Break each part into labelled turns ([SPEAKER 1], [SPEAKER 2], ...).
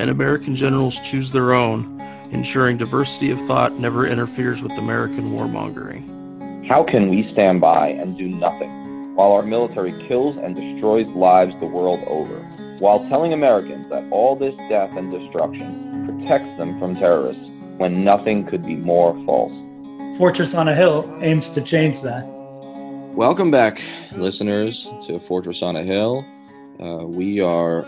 [SPEAKER 1] and American generals choose their own, ensuring diversity of thought never interferes with American warmongering.
[SPEAKER 2] How can we stand by and do nothing while our military kills and destroys lives the world over, while telling Americans that all this death and destruction protects them from terrorists when nothing could be more false.
[SPEAKER 3] Fortress on a Hill aims to change that.
[SPEAKER 4] Welcome back, listeners, to Fortress on a Hill. Uh, we are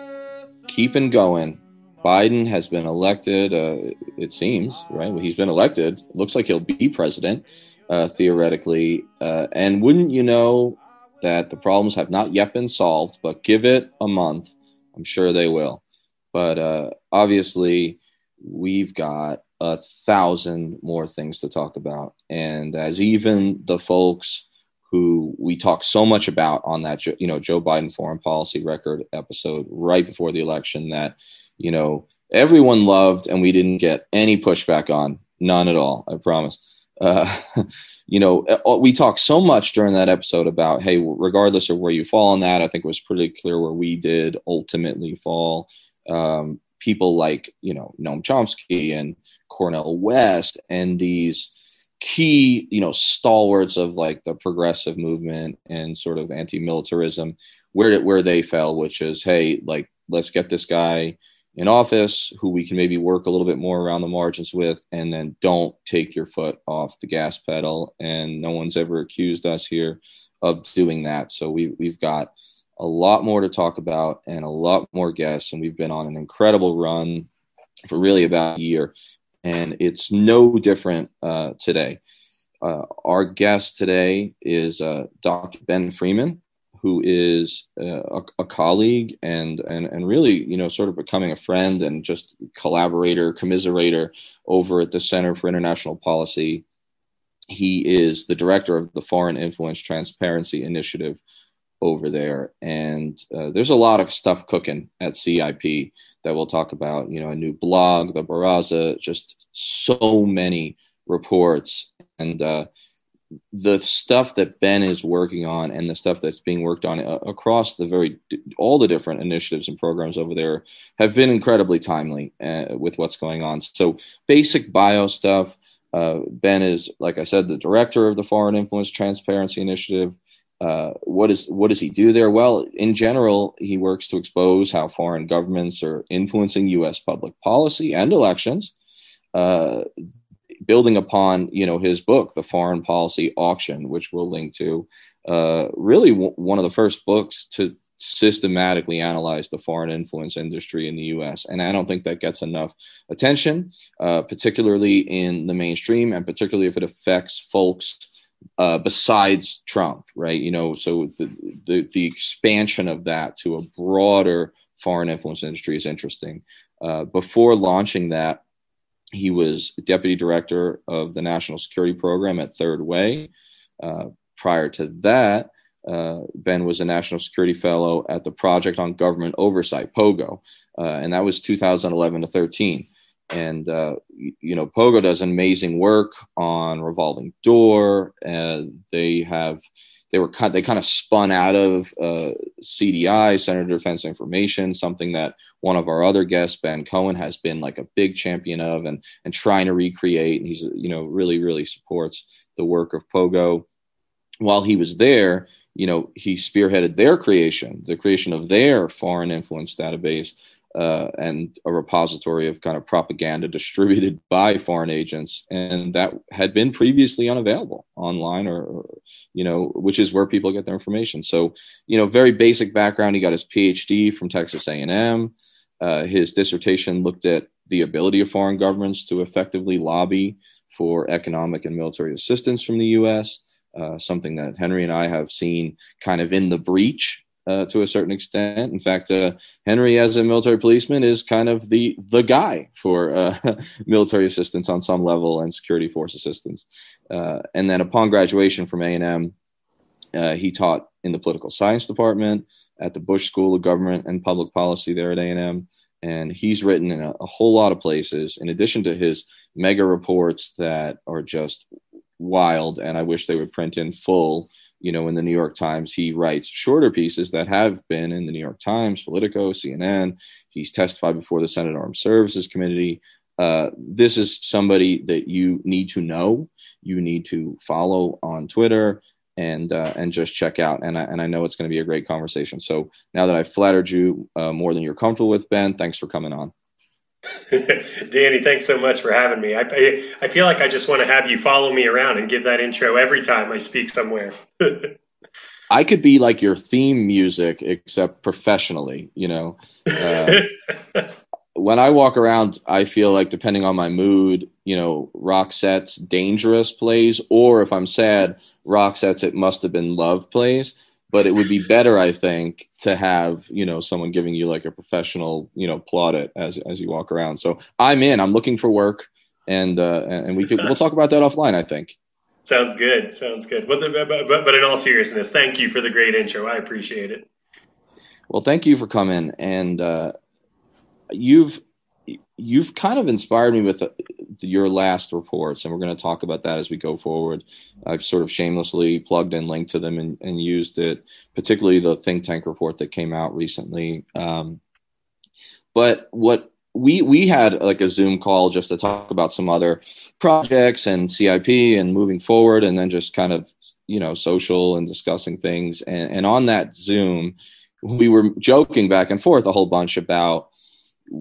[SPEAKER 4] keeping going. Biden has been elected, uh, it seems, right? Well, he's been elected. Looks like he'll be president, uh, theoretically. Uh, and wouldn't you know that the problems have not yet been solved, but give it a month, I'm sure they will. But uh, obviously, we've got a thousand more things to talk about. And as even the folks who we talk so much about on that, you know, Joe Biden foreign policy record episode right before the election that, you know, everyone loved and we didn't get any pushback on, none at all, I promise. Uh, you know, we talked so much during that episode about, hey, regardless of where you fall on that, I think it was pretty clear where we did ultimately fall. Um, people like you know Noam Chomsky and Cornel West and these key you know stalwarts of like the progressive movement and sort of anti-militarism where where they fell which is hey like let's get this guy in office who we can maybe work a little bit more around the margins with and then don't take your foot off the gas pedal and no one's ever accused us here of doing that so we we've got a lot more to talk about and a lot more guests. And we've been on an incredible run for really about a year. And it's no different uh, today. Uh, our guest today is uh, Dr. Ben Freeman, who is uh, a, a, colleague and, and, and really, you know, sort of becoming a friend and just collaborator, commiserator over at the Center for International Policy. He is the director of the Foreign Influence Transparency Initiative, over there. And uh, there's a lot of stuff cooking at CIP that we'll talk about. You know, a new blog, the Baraza, just so many reports. And uh, the stuff that Ben is working on and the stuff that's being worked on uh, across the very all the different initiatives and programs over there have been incredibly timely uh, with what's going on. So basic bio stuff. Uh, ben is, like I said, the director of the Foreign Influence Transparency Initiative. Uh, what is what does he do there? Well, in general, he works to expose how foreign governments are influencing U.S. public policy and elections, uh, building upon you know his book, The Foreign Policy Auction, which we'll link to. Uh, really, w- one of the first books to systematically analyze the foreign influence industry in the U.S. And I don't think that gets enough attention, uh, particularly in the mainstream, and particularly if it affects folks uh, besides Trump, right? You know, so the, the, the expansion of that to a broader foreign influence industry is interesting. Uh, before launching that, he was deputy director of the national security program at Third Way. Uh, prior to that, uh, Ben was a national security fellow at the Project on Government Oversight, POGO, uh, and that was 2011 to 13 and uh, you know pogo does amazing work on revolving door and they have they were cut they kind of spun out of uh, cdi center defense information something that one of our other guests ben cohen has been like a big champion of and and trying to recreate and he's you know really really supports the work of pogo. While he was there you know he spearheaded their creation the creation of their foreign influence database uh, and a repository of kind of propaganda distributed by foreign agents, and that had been previously unavailable online, or, or, you know, which is where people get their information. So, you know, very basic background. He got his PhD from Texas A&M. Uh, his dissertation looked at the ability of foreign governments to effectively lobby for economic and military assistance from the U.S. Uh, something that Henry and I have seen kind of in the breach uh, to a certain extent. In fact, uh, Henry, as a military policeman, is kind of the the guy for uh, military assistance on some level and security force assistance. Uh, and then upon graduation from A and M, uh, he taught in the political science department at the Bush School of Government and Public Policy there at A and M. And he's written in a, a whole lot of places, in addition to his mega reports that are just wild, and I wish they would print in full you know, in the New York Times, he writes shorter pieces that have been in the New York Times, Politico, CNN. He's testified before the Senate Armed Services Committee. Uh, this is somebody that you need to know. You need to follow on Twitter and uh, and just check out. And I, and I know it's going to be a great conversation. So now that I've flattered you uh, more than you're comfortable with, Ben, thanks for coming on.
[SPEAKER 5] Danny, thanks so much for having me. I, I, feel like I just want to have you follow me around and give that intro every time I speak somewhere.
[SPEAKER 4] I could be like your theme music, except professionally. You know, uh, when I walk around, I feel like depending on my mood, you know, Roxette "Dangerous" plays, or if I'm sad, Roxette "It Must Have Been Love" plays but it would be better, I think, to have you know someone giving you like a professional you know plaudit as as you walk around. So I'm in. I'm looking for work, and uh, and we could we'll talk about that offline. I think.
[SPEAKER 5] Sounds good. Sounds good. But, but but in all seriousness, thank you for the great intro. I appreciate it.
[SPEAKER 4] Well, thank you for coming, and uh, you've you've kind of inspired me with uh, your last reports, and we're going to talk about that as we go forward. I've sort of shamelessly plugged and linked to them and, and used it, particularly the think tank report that came out recently. Um, but what we we had like a Zoom call just to talk about some other projects and CIP and moving forward, and then just kind of you know social and discussing things. And, and on that Zoom, we were joking back and forth a whole bunch about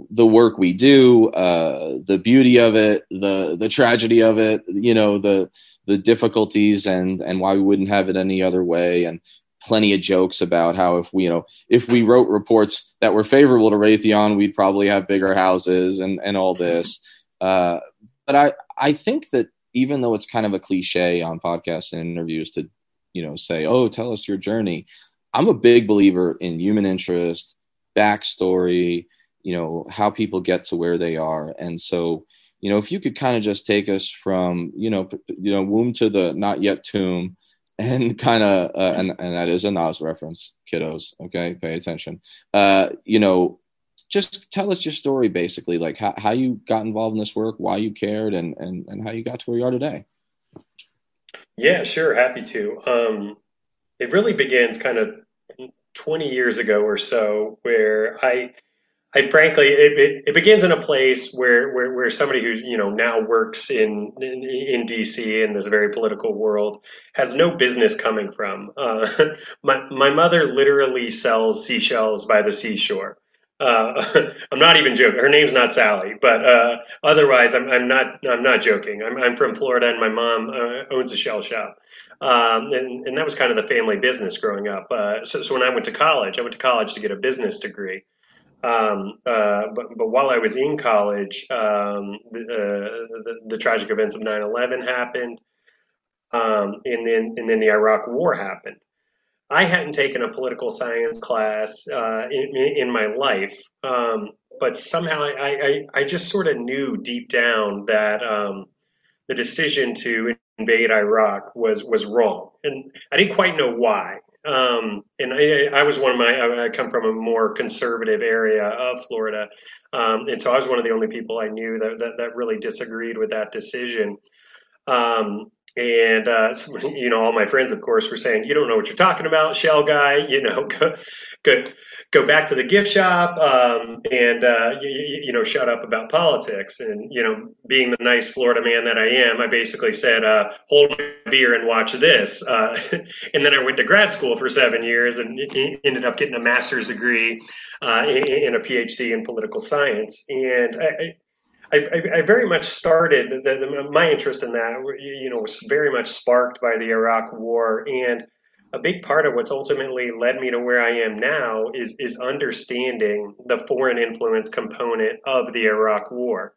[SPEAKER 4] the work we do, uh, the beauty of it, the the tragedy of it, you know, the the difficulties and and why we wouldn't have it any other way, and plenty of jokes about how if we you know if we wrote reports that were favorable to Raytheon, we'd probably have bigger houses and and all this. Uh, but I I think that even though it's kind of a cliche on podcasts and interviews to you know say oh tell us your journey, I'm a big believer in human interest, backstory you know how people get to where they are. And so you know if you could kind of just take us from you know you know womb to the not yet tomb and kind of uh, and and that is a Nas reference kiddos okay? Pay attention. Uh you know just tell us your story basically like how, how you got involved in this work why you cared and and and how you got to where you are today.
[SPEAKER 5] Yeah sure happy to. Um it really begins kind of 20 years ago or so where i I frankly, it, it, it, begins in a place where, where, where somebody who's, you know, now works in, in, in DC in this very political world has no business coming from. Uh, my, my mother literally sells seashells by the seashore. Uh, I'm not even joking. Her name's not Sally, but uh, otherwise, I'm, I'm not. I'm not joking. I'm, I'm from Florida, and my mom uh, owns a shell shop, um, and, and that was kind of the family business growing up. Uh, so, so when I went to college, I went to college to get a business degree. Um, uh, but, but while I was in college, um, the, uh, the, the, tragic events of 9/11 happened, um, and then and then the Iraq War happened. I hadn't taken a political science class uh, in, in, my life, um, but somehow I, I, I, just sort of knew deep down that um, the decision to invade Iraq was was wrong, and I didn't quite know why. Um, and I, I, was one of my, I come from a more conservative area of Florida. Um, and so I was one of the only people I knew that, that, that really disagreed with that decision. Um, and uh, you know, all my friends, of course, were saying, "You don't know what you're talking about, shell guy. You know, go go, go back to the gift shop um, and uh, you, you, know, shut up about politics." And you know, being the nice Florida man that I am, I basically said, uh, "Hold my beer and watch this." Uh, and then I went to grad school for seven years and ended up getting a master's degree uh, in, a PhD in political science. And I, I, I, very much started the, the, my interest in that. You know, was very much sparked by the Iraq War, and a big part of what's ultimately led me to where I am now is is understanding the foreign influence component of the Iraq War.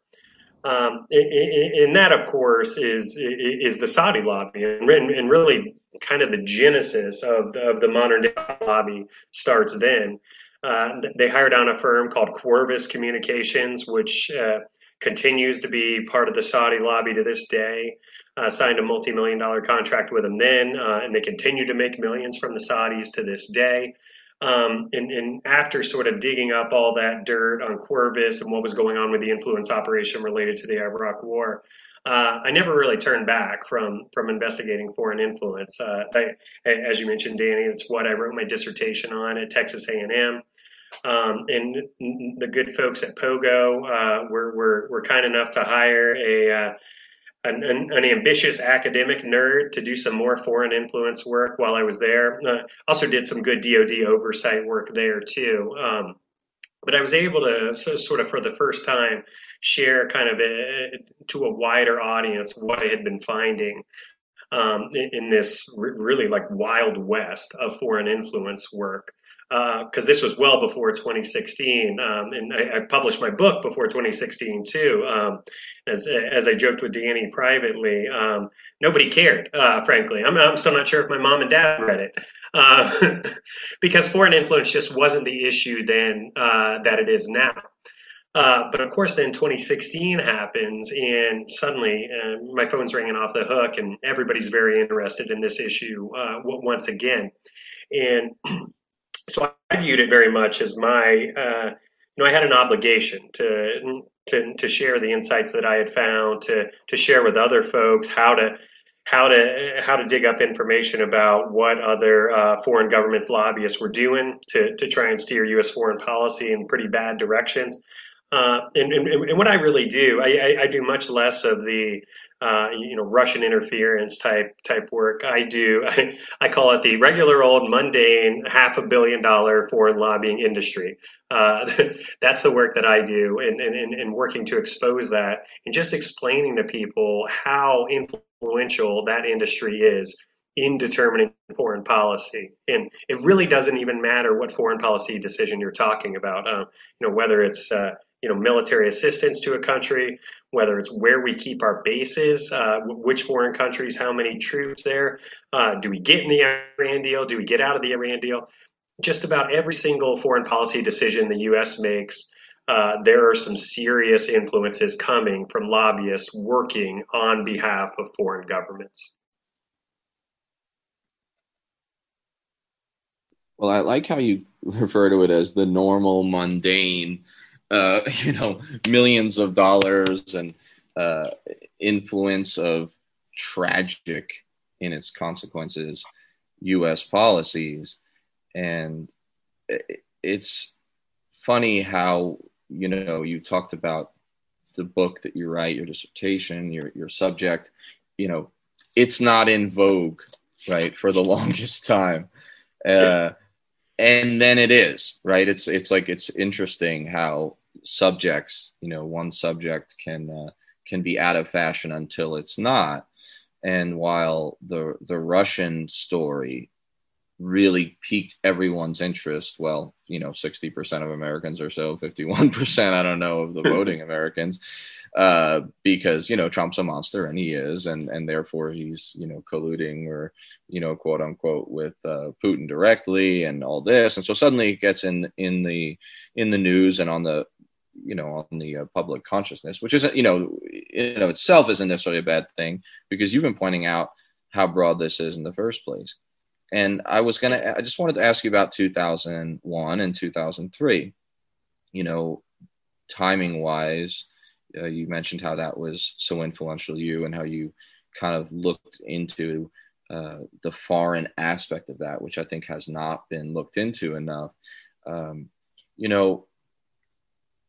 [SPEAKER 5] Um, and, that, of course, is is the Saudi lobby, and, and really kind of the genesis of the, of the modern day lobby starts then. Uh, they hired on a firm called Qorvis Communications, which uh, continues to be part of the Saudi lobby to this day. Uh, signed a multi-million dollar contract with them then, uh, and they continue to make millions from the Saudis to this day. Um, and, and, after sort of digging up all that dirt on Qorvis and what was going on with the influence operation related to the Iraq War, uh, I never really turned back from from investigating foreign influence. Uh, I, as you mentioned, Danny, it's what I wrote my dissertation on at Texas A&M. Um, and the good folks at Pogo uh, were, were, were kind enough to hire a uh, an, an, an, ambitious academic nerd to do some more foreign influence work while I was there. Uh, also did some good DoD oversight work there too. Um, but I was able to so, sort of for the first time share kind of a, to a wider audience what I had been finding um, in, in, this really like wild west of foreign influence work because uh, this was well before 2016, um, and I, I, published my book before 2016 too. Um, as as I joked with Danny privately, um, nobody cared, uh, frankly. I'm, I'm, still not sure if my mom and dad read it uh, because foreign influence just wasn't the issue then uh, that it is now. Uh, but of course, then 2016 happens, and suddenly uh, my phone's ringing off the hook, and everybody's very interested in this issue once again. And so I viewed it very much as my, uh, you know, I had an obligation to, to to share the insights that I had found, to to share with other folks how to how to how to dig up information about what other uh, foreign governments lobbyists were doing to to try and steer U.S. foreign policy in pretty bad directions. Uh, and, and, and, what I really do, I, I, I, do much less of the uh, you know Russian interference type type work. I do I, I, call it the regular old mundane half a billion dollar foreign lobbying industry. Uh, that's the work that I do, and, and and working to expose that and just explaining to people how influential that industry is in determining foreign policy. And it really doesn't even matter what foreign policy decision you're talking about. Uh, you know whether it's uh, you know military assistance to a country, whether it's where we keep our bases, uh, which foreign countries, how many troops there, uh, do we get in the Iran deal, do we get out of the Iran deal? Just about every single foreign policy decision the U.S. makes, uh, there are some serious influences coming from lobbyists working on behalf of foreign governments.
[SPEAKER 4] Well, I like how you refer to it as the normal, mundane uh, you know, millions of dollars and uh, influence of tragic in its consequences U.S. policies, and it's funny how you know you talked about the book that you write, your dissertation, your your subject. You know, it's not in vogue, right, for the longest time. Uh, and then it is right it's it's like it's interesting how subjects you know one subject can uh, can be out of fashion until it's not. And while the the russian story really piqued everyone's interest well you know 60% of americans or so 51% i don't know of the voting americans uh, because you know Trump's a monster and he is, and and therefore he's you know colluding or you know quote unquote with uh, Putin directly and all this, and so suddenly it gets in in the in the news and on the you know on the uh, public consciousness, which isn't you know in of itself isn't necessarily a bad thing because you've been pointing out how broad this is in the first place. And I was gonna, I just wanted to ask you about 2001 and 2003. You know, timing wise, uh, you mentioned how that was so influential to you and how you kind of looked into uh, the foreign aspect of that, which I think has not been looked into enough. Um, you know,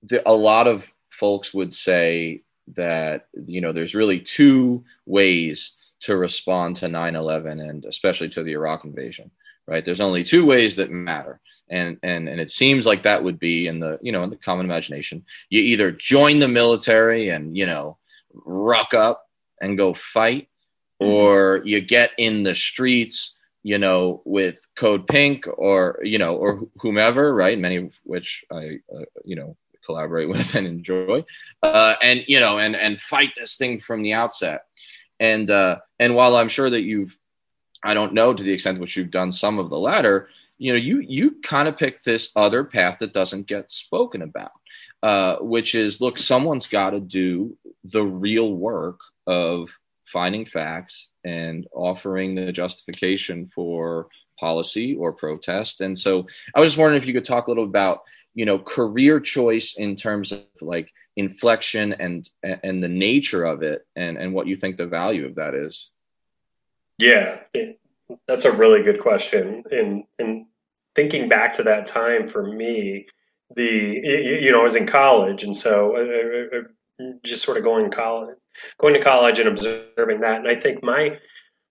[SPEAKER 4] the, a lot of folks would say that, you know, there's really two ways to respond to 9 11 and especially to the Iraq invasion, right? There's only two ways that matter and and and it seems like that would be in the you know in the common imagination you either join the military and you know ruck up and go fight mm-hmm. or you get in the streets you know with code pink or you know or whomever right many of which i uh, you know collaborate with and enjoy uh, and you know and and fight this thing from the outset and uh and while i'm sure that you've I don't know to the extent which you've done some of the latter. You know, you you kind of pick this other path that doesn't get spoken about, uh, which is look, someone's got to do the real work of finding facts and offering the justification for policy or protest. And so I was just wondering if you could talk a little about, you know, career choice in terms of like inflection and and the nature of it and and what you think the value of that is.
[SPEAKER 5] Yeah, that's a really good question. And and thinking back to that time for me, the you, know I was in college, and so uh, uh, uh just sort of going college, going to college and observing that. And I think my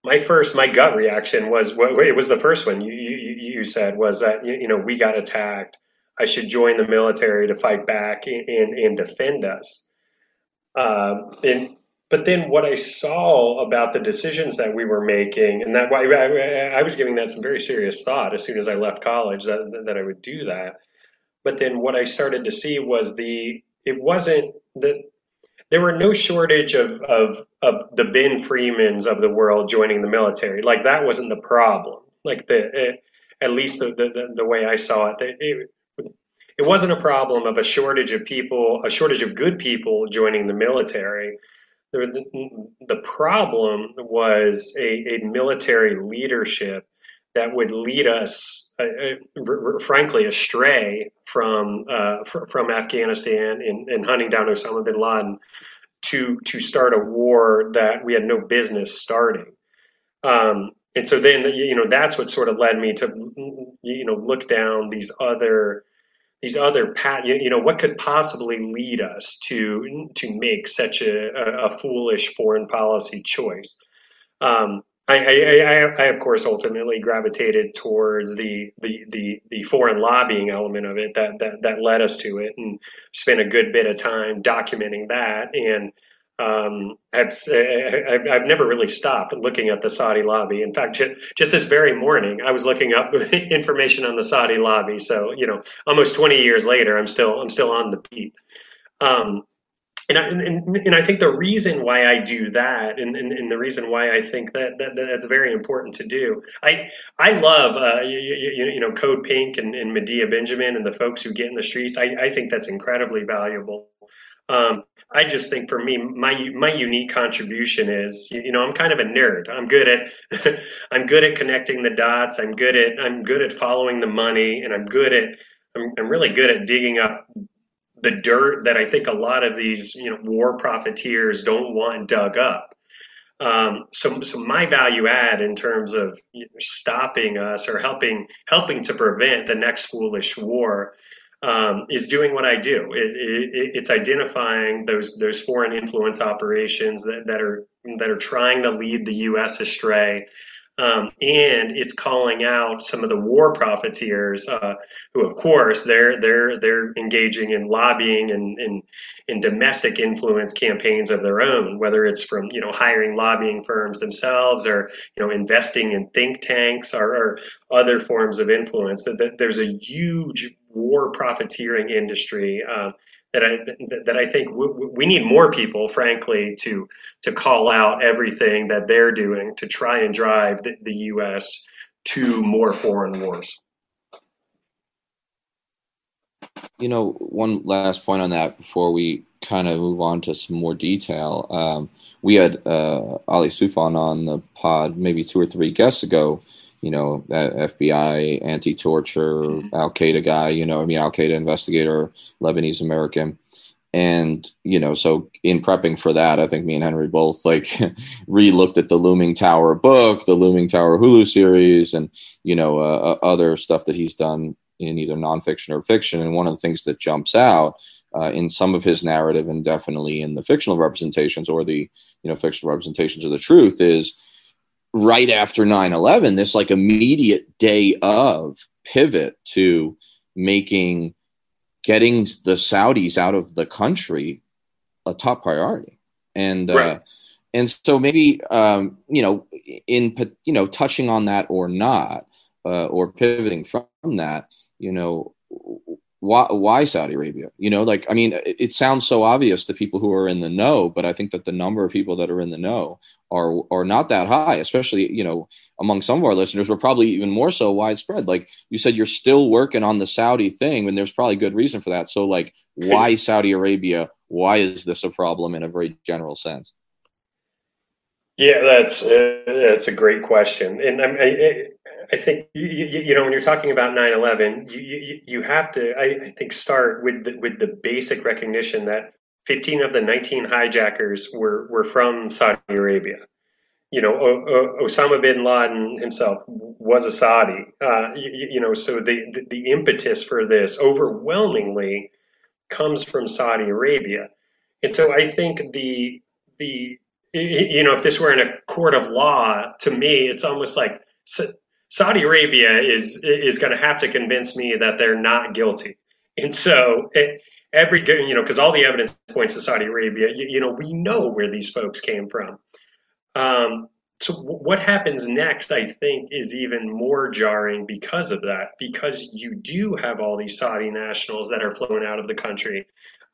[SPEAKER 5] my first my gut reaction was it was the first one you you, you said was that you know we got attacked. I should join the military to fight back and and, defend us. Uh, and but then what I saw about the decisions that we were making, and that I, I was giving that some very serious thought as soon as I left college that that I would do that. But then what I started to see was the it wasn't that there were no shortage of, of of the Ben Freemans of the world joining the military. Like that wasn't the problem. Like the it, at least the, the the way I saw it, it it wasn't a problem of a shortage of people, a shortage of good people joining the military. The, the problem was a, a military leadership that would lead us, uh, uh, frankly, astray from uh, fr- from Afghanistan and, and, hunting down Osama bin Laden to to start a war that we had no business starting. Um, and so then, you know, that's what sort of led me to, you know, look down these other these other you know what could possibly lead us to to make such a, a, a foolish foreign policy choice um, I, I, I, of course, ultimately gravitated towards the, the, the, the, foreign lobbying element of it that, that, that led us to it and spent a good bit of time documenting that. And um, I've, I've never really stopped looking at the Saudi lobby. In fact, just this very morning, I was looking up information on the Saudi lobby. So, you know, almost 20 years later, I'm still, I'm still on the beat. Um, and I, and, and I think the reason why I do that, and, and, and the reason why I think that, that, that that's very important to do, I I love uh, you, you, you, know Code Pink and, and Medea Benjamin and the folks who get in the streets. I, I think that's incredibly valuable. Um, I just think for me, my my unique contribution is, you know, I'm kind of a nerd. I'm good at I'm good at connecting the dots. I'm good at I'm good at following the money, and I'm good at I'm, I'm really good at digging up the dirt that I think a lot of these you know war profiteers don't want dug up. Um, so, so my value add in terms of stopping us or helping helping to prevent the next foolish war um, is doing what I do. It, it, it's identifying those those foreign influence operations that, that are that are trying to lead the U.S. astray um, and it's calling out some of the war profiteers uh, who, of course, they're they're they're engaging in lobbying and in, in domestic influence campaigns of their own, whether it's from you know hiring lobbying firms themselves or you know investing in think tanks or, or other forms of influence. That, that there's a huge war profiteering industry. Uh, that I that I think we need more people, frankly, to to call out everything that they're doing to try and drive the, the U.S. to more foreign wars.
[SPEAKER 4] You know, one last point on that before we kind of move on to some more detail. Um, we had uh, Ali Soufan on the pod maybe two or three guests ago you know, FBI anti-torture, mm-hmm. Al Qaeda guy, you know, I mean, Al Qaeda investigator, Lebanese American. And, you know, so in prepping for that, I think me and Henry both like re-looked at the Looming Tower book, the Looming Tower Hulu series, and, you know, uh, uh, other stuff that he's done in either nonfiction or fiction. And one of the things that jumps out uh, in some of his narrative and definitely in the fictional representations or the, you know, fictional representations of the truth is, right after 9-11 this like immediate day of pivot to making getting the saudis out of the country a top priority and uh, right. uh, and so maybe um, you know in you know touching on that or not uh, or pivoting from that you know why, why Saudi Arabia? You know, like, I mean, it, it, sounds so obvious to people who are in the know, but I think that the number of people that are in the know are, are not that high, especially, you know, among some of our listeners, but probably even more so widespread. Like you said, you're still working on the Saudi thing, and there's probably good reason for that. So, like, why Saudi Arabia? Why is this a problem in a very general sense?
[SPEAKER 5] Yeah, that's uh, that's a great question, and I, I, I think you, you, know when you're talking about 9/11, you you, you have to I, I think start with the, with the basic recognition that 15 of the 19 hijackers were were from Saudi Arabia. You know, o, o, Osama bin Laden himself was a Saudi. Uh, you, you, know, so the, the the impetus for this overwhelmingly comes from Saudi Arabia, and so I think the the you know, if this were in a court of law, to me, it's almost like Saudi Arabia is is going to have to convince me that they're not guilty. And so it, every you know, because all the evidence points to Saudi Arabia. You, you, know, we know where these folks came from. Um, so what happens next, I think, is even more jarring because of that. Because you do have all these Saudi nationals that are flown out of the country.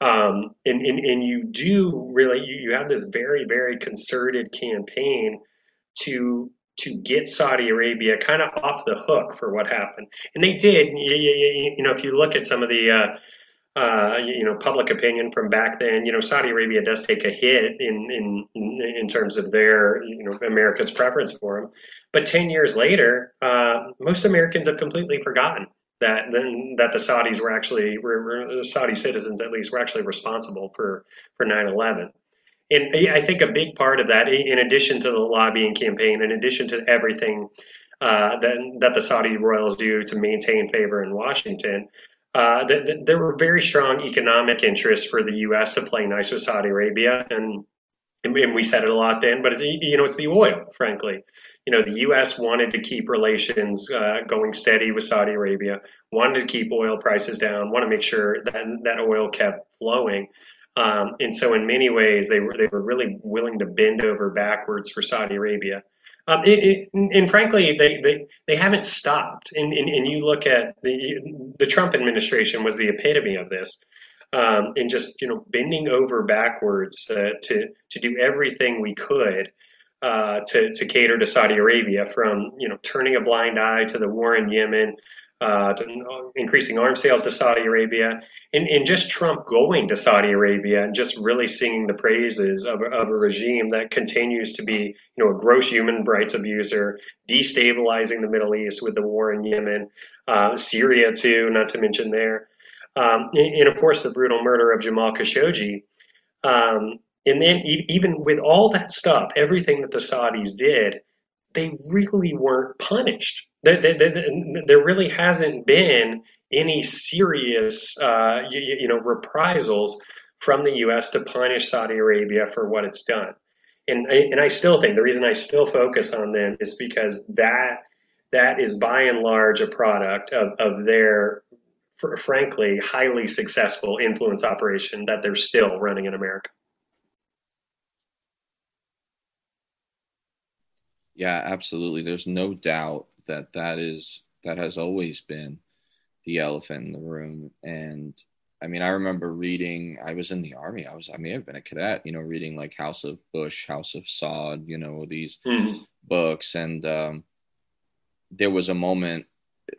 [SPEAKER 5] Um, and, and, and you do really, you, you have this very, very concerted campaign to to get Saudi Arabia kind of off the hook for what happened. And they did. You, you, you know, if you look at some of the, uh, uh, you know, public opinion from back then, you know, Saudi Arabia does take a hit in in in terms of their, you know, America's preference for them. But ten years later, uh, most Americans have completely forgotten that then that the Saudis were actually were, were, Saudi citizens at least were actually responsible for for 9/11. And I think a big part of that, in addition to the lobbying campaign, in addition to everything uh, that that the Saudi royals do to maintain favor in Washington, uh, th- th- there were very strong economic interests for the U.S. to play nice with Saudi Arabia, and and we said it a lot then, but it's, you know it's the oil, frankly you know, the U.S. wanted to keep relations uh, going steady with Saudi Arabia, wanted to keep oil prices down, want to make sure that that oil kept flowing. Um, and so, in many ways, they were they were really willing to bend over backwards for Saudi Arabia. Um, it, it, and frankly, they, they, they haven't stopped. And, and, and, you look at the the Trump administration was the epitome of this, um, just you know bending over backwards uh, to to do everything we could uh, to, to cater to Saudi Arabia, from you know turning a blind eye to the war in Yemen, uh, to increasing arms sales to Saudi Arabia, and, and just Trump going to Saudi Arabia and just really singing the praises of, of a regime that continues to be you know a gross human rights abuser, destabilizing the Middle East with the war in Yemen, uh, Syria too, not to mention there, um, and, and, of course the brutal murder of Jamal Khashoggi. Um, and then even with all that stuff, everything that the Saudis did, they really weren't punished. There, there, really hasn't been any serious, uh, you, you, know, reprisals from the U.S. to punish Saudi Arabia for what it's done. And and I still think the reason I still focus on them is because that that is by and large a product of, of their, frankly, highly successful influence operation that they're still running in America.
[SPEAKER 4] Yeah, absolutely. There's no doubt that that is that has always been the elephant in the room. And I mean, I remember reading. I was in the army. I was. I may have been a cadet. You know, reading like House of Bush, House of Saud. You know these mm-hmm. books, and um, there was a moment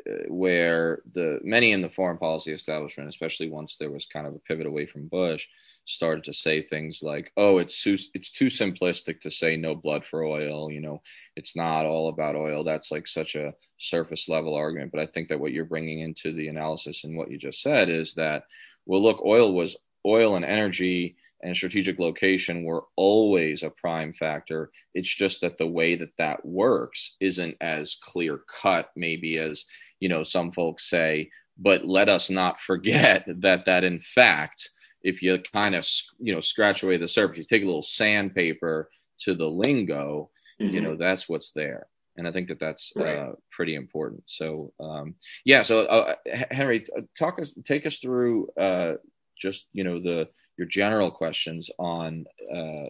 [SPEAKER 4] uh, where the many in the foreign policy establishment, especially once there was kind of a pivot away from Bush, started to say things like, "Oh, it's too it's too simplistic to say no blood for oil." You know, it's not all about oil. That's like such a surface level argument. But I think that what you're bringing into the analysis and what you just said is that, well, look, oil was oil and energy and strategic location were always a prime factor. It's just that the way that that works isn't as clear cut, maybe as you know some folks say. But let us not forget that that in fact if you kind of you know scratch away the surface, you take a little sandpaper to the lingo, mm-hmm. you know that's what's there. And I think that that's right. uh, pretty important. So um, yeah, so uh, Henry, talk us, take us through uh, just you know the your general questions on uh,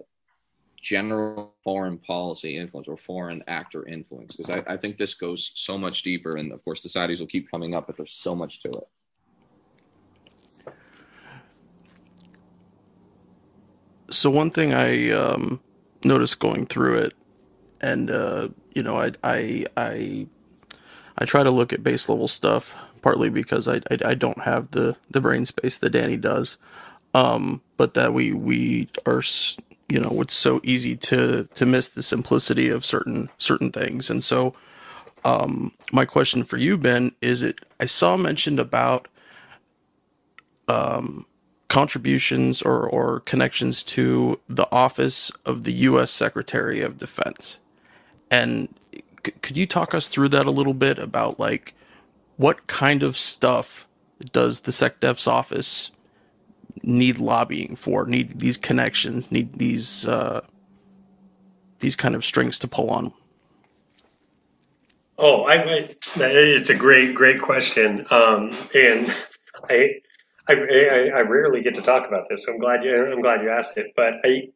[SPEAKER 4] general foreign policy influence or foreign actor influence because I, I, think this goes so much deeper and of course the saudis will keep coming up but there's so much to it
[SPEAKER 1] so one thing I um, noticed going through it, and uh, you know, I I I I try to look at base level stuff partly because I I, I don't have the the brain space that Danny does, um, but that we we are you know it's so easy to to miss the simplicity of certain certain things, and so um, my question for you, Ben, is it I saw mentioned about um, contributions or, or connections to the office of the U.S. Secretary of Defense. And c- could you talk us through that a little bit about like what kind of stuff does the SecDef's office need lobbying for? Need these connections? Need these uh, these kind of strings to pull on?
[SPEAKER 5] Oh, I, it's a great, great question. Um, and I, I, I, rarely get to talk about this. So I'm glad you, I'm glad you asked it. But I,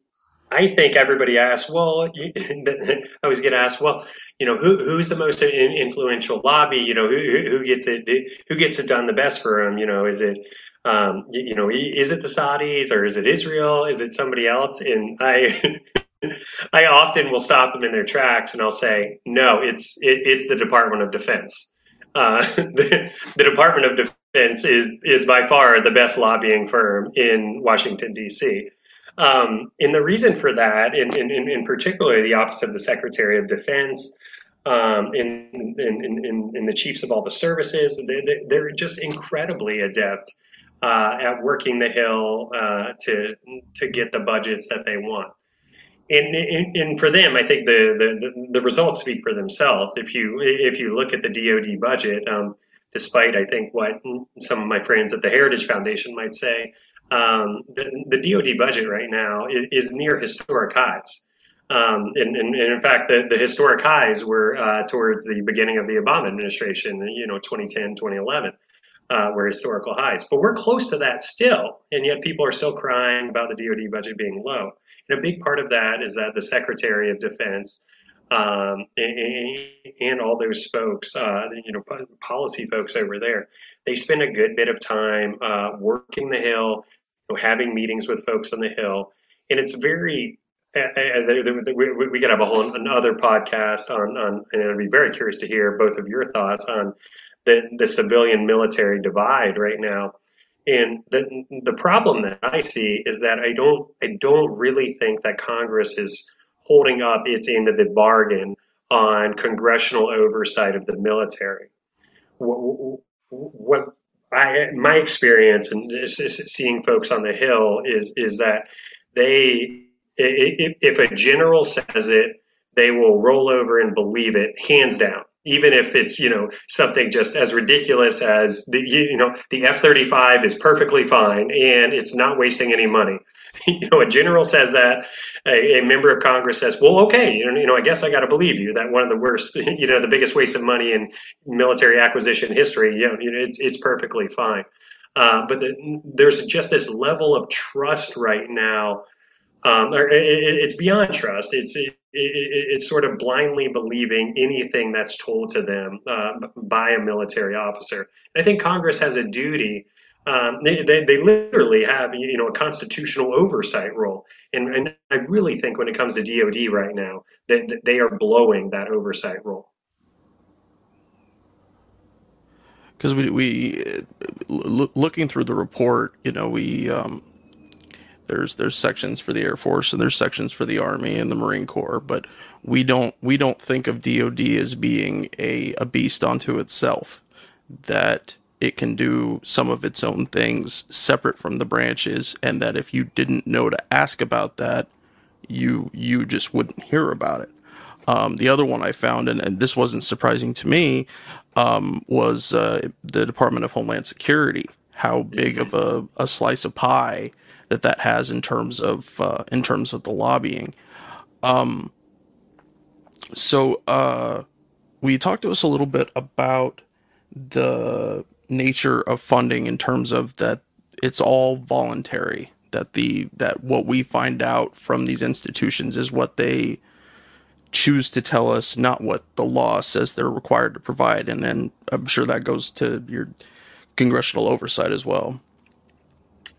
[SPEAKER 5] I think everybody asks, well, I always get asked, well, you know, who, who's the most influential lobby? You know, who, who gets it, who gets it done the best for them? You know, is it, um, you know, is it the Saudis or is it Israel? Is it somebody else? And I, I often will stop them in their tracks and I'll say, no, it's, it, it's the Department of Defense. Uh, the, the, Department of Is is by far the best lobbying firm in Washington D.C. Um, and the reason for that, in, in, in particular, the Office of the Secretary of Defense, um, in, in, in, in, the chiefs of all the services, they, they're just incredibly adept uh, at working the hill uh, to to get the budgets that they want and, and, and, for them, I think the, the, the, results speak for themselves. If you if you look at the DoD budget, um, despite I think what some of my friends at the Heritage Foundation might say, um, the, the, DoD budget right now is, is near historic highs. Um, and, and, and, in fact, the, the historic highs were uh, towards the beginning of the Obama administration, you know, 2010, 2011. Uh, were historical highs, but we're close to that still, and yet people are still crying about the DoD budget being low. And a big part of that is that the Secretary of Defense um, and, and, all those folks, uh, you know, policy folks over there, they spend a good bit of time uh, working the Hill, you know, having meetings with folks on the Hill, and it's very. Uh, we, we could have a whole another podcast on, on, and I'd be very curious to hear both of your thoughts on the, the civilian military divide right now. And the the problem that I see is that I don't I don't really think that Congress is holding up its end of the bargain on congressional oversight of the military. What, what I my experience and seeing folks on the Hill is is that they if, if a general says it, they will roll over and believe it hands down even if it's you know something just as ridiculous as the you know the F-35 is perfectly fine and it's not wasting any money. You know, a general says that, a, a member of Congress says, "Well, okay, you know, you know I guess I got to believe you that one of the worst, you know, the biggest waste of money in military acquisition history, you know, it's it's perfectly fine." Uh, but the, there's just this level of trust right now um, it, it's beyond trust. It's it, it, it's sort of blindly believing anything that's told to them uh, by a military officer. I think Congress has a duty. Um, they, they, they, literally have you know a constitutional oversight role, and, and I really think when it comes to DoD right now that, that they are blowing that oversight role.
[SPEAKER 1] Because we we looking through the report, you know, we um, there's there's sections for the Air Force and there's sections for the Army and the Marine Corps, but we don't we don't think of DoD as being a, a beast unto itself. That it can do some of its own things separate from the branches, and that if you didn't know to ask about that, you you just wouldn't hear about it. Um, the other one I found, and, and this wasn't surprising to me, um, was uh, the Department of Homeland Security. How big of a, a slice of pie that that has in terms of uh, in terms of the lobbying. Um, so uh, we talked to us a little bit about the nature of funding in terms of that it's all voluntary that the that what we find out from these institutions is what they choose to tell us not what the law says they're required to provide and then i'm sure that goes to your congressional oversight as well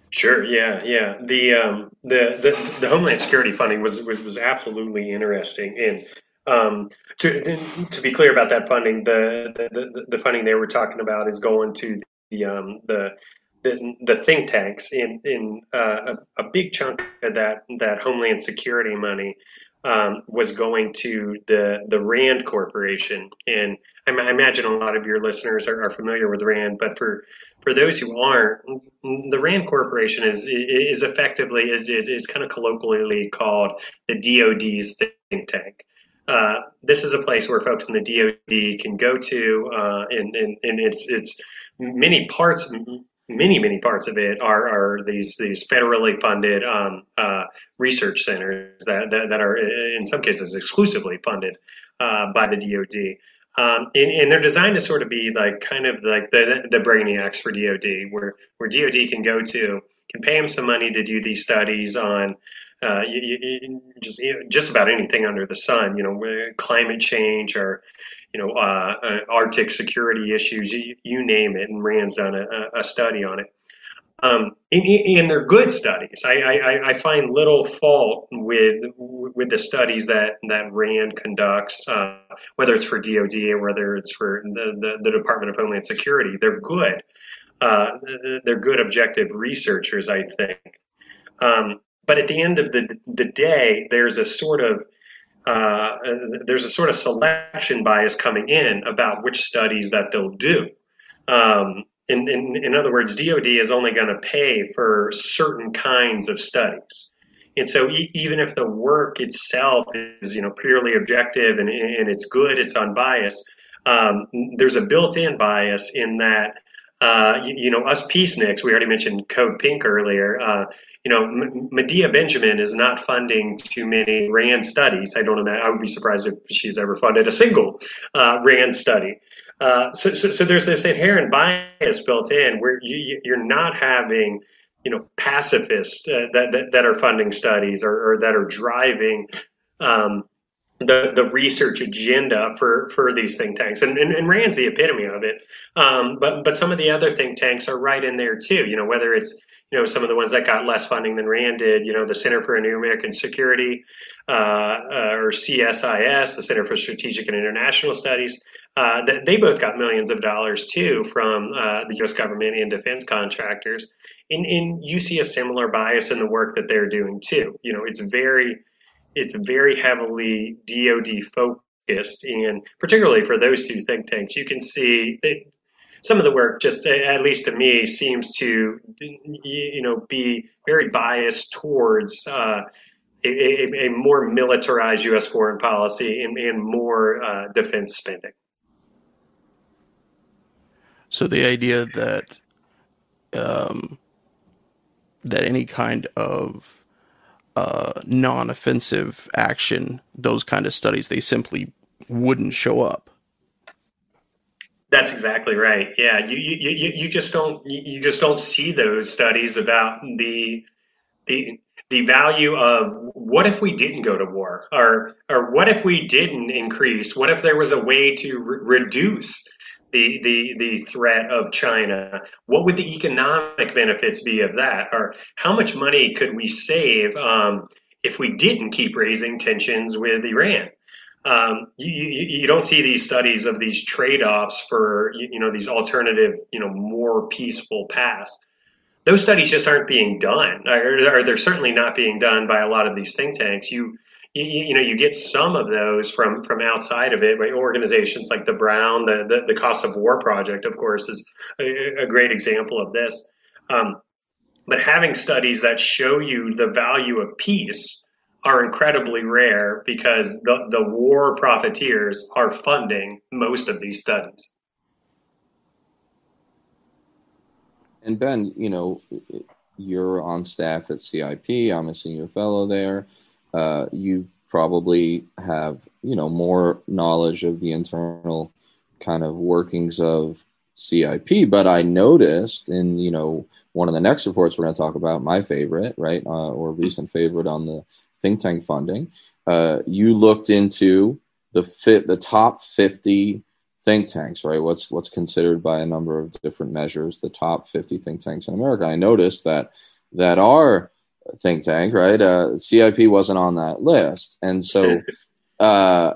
[SPEAKER 5] Sure. Yeah. Yeah. The um, the, the the Homeland Security funding was was, was absolutely interesting, and um, to to be clear about that funding, the, the the funding they were talking about is going to the um, the the, the think tanks in in uh, a, a, big chunk of that that Homeland Security money um, was going to the the Rand Corporation, and I, imagine a lot of your listeners are, are, familiar with Rand, but for for those who aren't, the Rand Corporation is is effectively it, it's kind of colloquially called the DoD's think tank. Uh, this is a place where folks in the DoD can go to, uh, and, and, and it's it's many parts many many parts of it are, are these these federally funded um, uh, research centers that, that, that are in some cases exclusively funded uh, by the DoD. Um, and, and, they're designed to sort of be like kind of like the the brainiacs for DoD, where where DoD can go to, can pay them some money to do these studies on uh, you, you, just you know, just about anything under the sun, you know, climate change or you know, uh, uh, Arctic security issues, you, you, name it, and Rand's done a, a study on it. Um, and, and, they're good studies. I, I, I, find little fault with with the studies that, that Rand conducts, uh, whether it's for DoD or whether it's for the, the, the Department of Homeland Security. They're good. Uh, they're good objective researchers, I think. Um, but at the end of the the day, there's a sort of uh, there's a sort of selection bias coming in about which studies that they'll do. Um, in, in, in, other words, DoD is only going to pay for certain kinds of studies. And so e- even if the work itself is, you know, purely objective and, and it's good, it's unbiased, um, there's a built-in bias in that, uh, you, you, know, us peaceniks, we already mentioned Code Pink earlier, uh, you know, Medea Benjamin is not funding too many RAND studies. I don't know. I would be surprised if she's ever funded a single uh, RAND study. Uh, so, so, so, there's this inherent bias built in where you, you're not having, you know, pacifists uh, that, that, that are funding studies or, or that are driving um, the the research agenda for for these think tanks. And, and, and Rand's the epitome of it. Um, but but some of the other think tanks are right in there too you know whether it's you know, some of the ones that got less funding than RAND did, you know, the Center for New American Security, uh, uh, or CSIS, the Center for Strategic and International Studies, uh, that they both got millions of dollars too from uh, the U.S. government and defense contractors. And, and you see a similar bias in the work that they're doing too. You know, it's very, it's very heavily DoD focused, and particularly for those two think tanks, you can see some of the work just at least to me seems to you know be very biased towards uh, a, a, more militarized U.S. foreign policy and, and more uh, defense spending.
[SPEAKER 1] So the idea that um, that any kind of uh, non-offensive action, those kind of studies, they simply wouldn't show up.
[SPEAKER 5] That's exactly right. Yeah, you you, you, you just don't you just don't see those studies about the the the value of what if we didn't go to war or or what if we didn't increase what if there was a way to re- reduce the, the the threat of China. What would the economic benefits be of that? Or how much money could we save um, if we didn't keep raising tensions with Iran? Um, you, you, you, don't see these studies of these trade-offs for you, you, know these alternative you know more peaceful paths. Those studies just aren't being done. Or, or, they're certainly not being done by a lot of these think tanks? You you, know you get some of those from from outside of it by organizations like the brown the, the, the cost of war project of course is a, a great example of this um, but having studies that show you the value of peace are incredibly rare because the, the war profiteers are funding most of these studies.
[SPEAKER 4] And Ben, you know, you're on staff at CIP. I'm a senior fellow there. Uh, you probably have, you know, more knowledge of the internal kind of workings of CIP. But I noticed in, you know, one of the next reports we're going to talk about, my favorite, right, uh, or recent favorite on the think tank funding, uh, you looked into the fit the top 50 think tanks, right? What's what's considered by a number of different measures the top 50 think tanks in America. I noticed that that are think tank, right? Uh, CIP wasn't on that list, and so uh,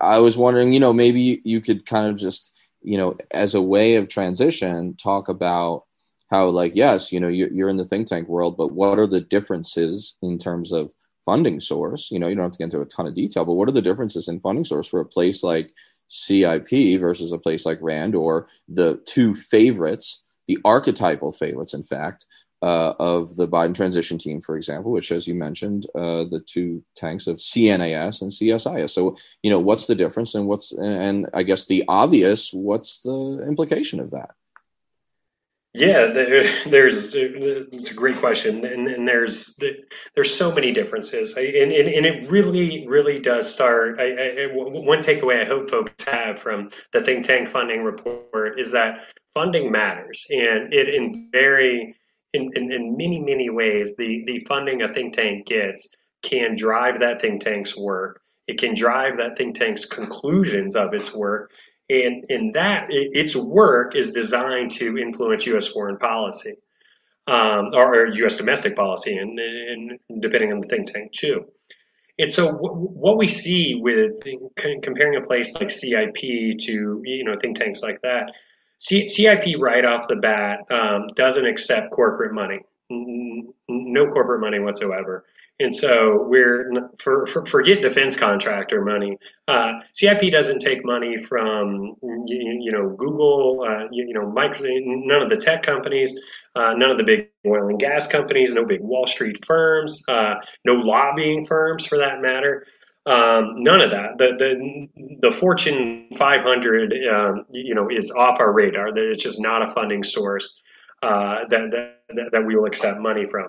[SPEAKER 4] I was wondering, you know, maybe you could kind of just, you know, as a way of transition, talk about how, like, yes, you know, you're in the think tank world, but what are the differences in terms of funding source? You know, you don't have to get into a ton of detail, but what are the differences in funding source for a place like CIP versus a place like RAND or the two favorites, the archetypal favorites, in fact, uh, of the Biden transition team, for example, which, as you mentioned, uh, the two tanks of CNAS and CSIS. So, you know, what's the difference, and what's and I guess the obvious, what's the implication of that?
[SPEAKER 5] Yeah, there, there's it's a great question, and, and there's there's so many differences, and, and, and it really really does start. I, I, one takeaway I hope folks have from the think tank funding report is that funding matters, and it in very in, in, in many, many ways, the, the funding a think tank gets can drive that think tank's work. It can drive that think tank's conclusions of its work. And in that, it, its work is designed to influence U.S. foreign policy um, or, U.S. domestic policy, and, and, depending on the think tank, too. And so, w- what we see with comparing a place like CIP to you know think tanks like that C- CIP right off the bat um, doesn't accept corporate money, no corporate money whatsoever. And so we're for, for forget defense contractor money. Uh, CIP doesn't take money from you, you know Google, uh, you, you, know Microsoft, none of the tech companies, uh, none of the big oil and gas companies, no big Wall Street firms, uh, no lobbying firms for that matter. Um, none of that. The the the Fortune 500, um, you know, is off our radar. It's just not a funding source uh, that, that that we will accept money from.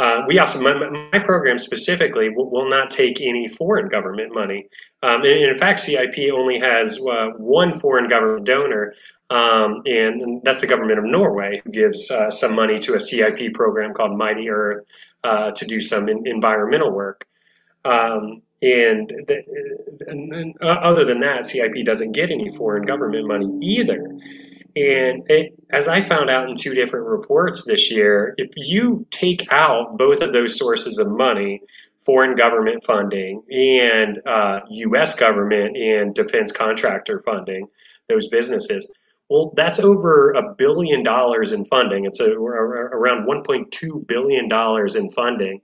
[SPEAKER 5] Uh, we also my, my, program specifically will, will, not take any foreign government money. Um, and, in fact, CIP only has uh, one foreign government donor, um, and, and, that's the government of Norway, who gives uh, some money to a CIP program called Mighty Earth uh, to do some in, environmental work. Um, and, the, and, uh, other than that, CIP doesn't get any foreign government money either. And it, as I found out in two different reports this year, if you take out both of those sources of money, foreign government funding and uh, U.S. government and defense contractor funding, those businesses, well, that's over a billion dollars in funding. It's a, around 1.2 billion dollars in funding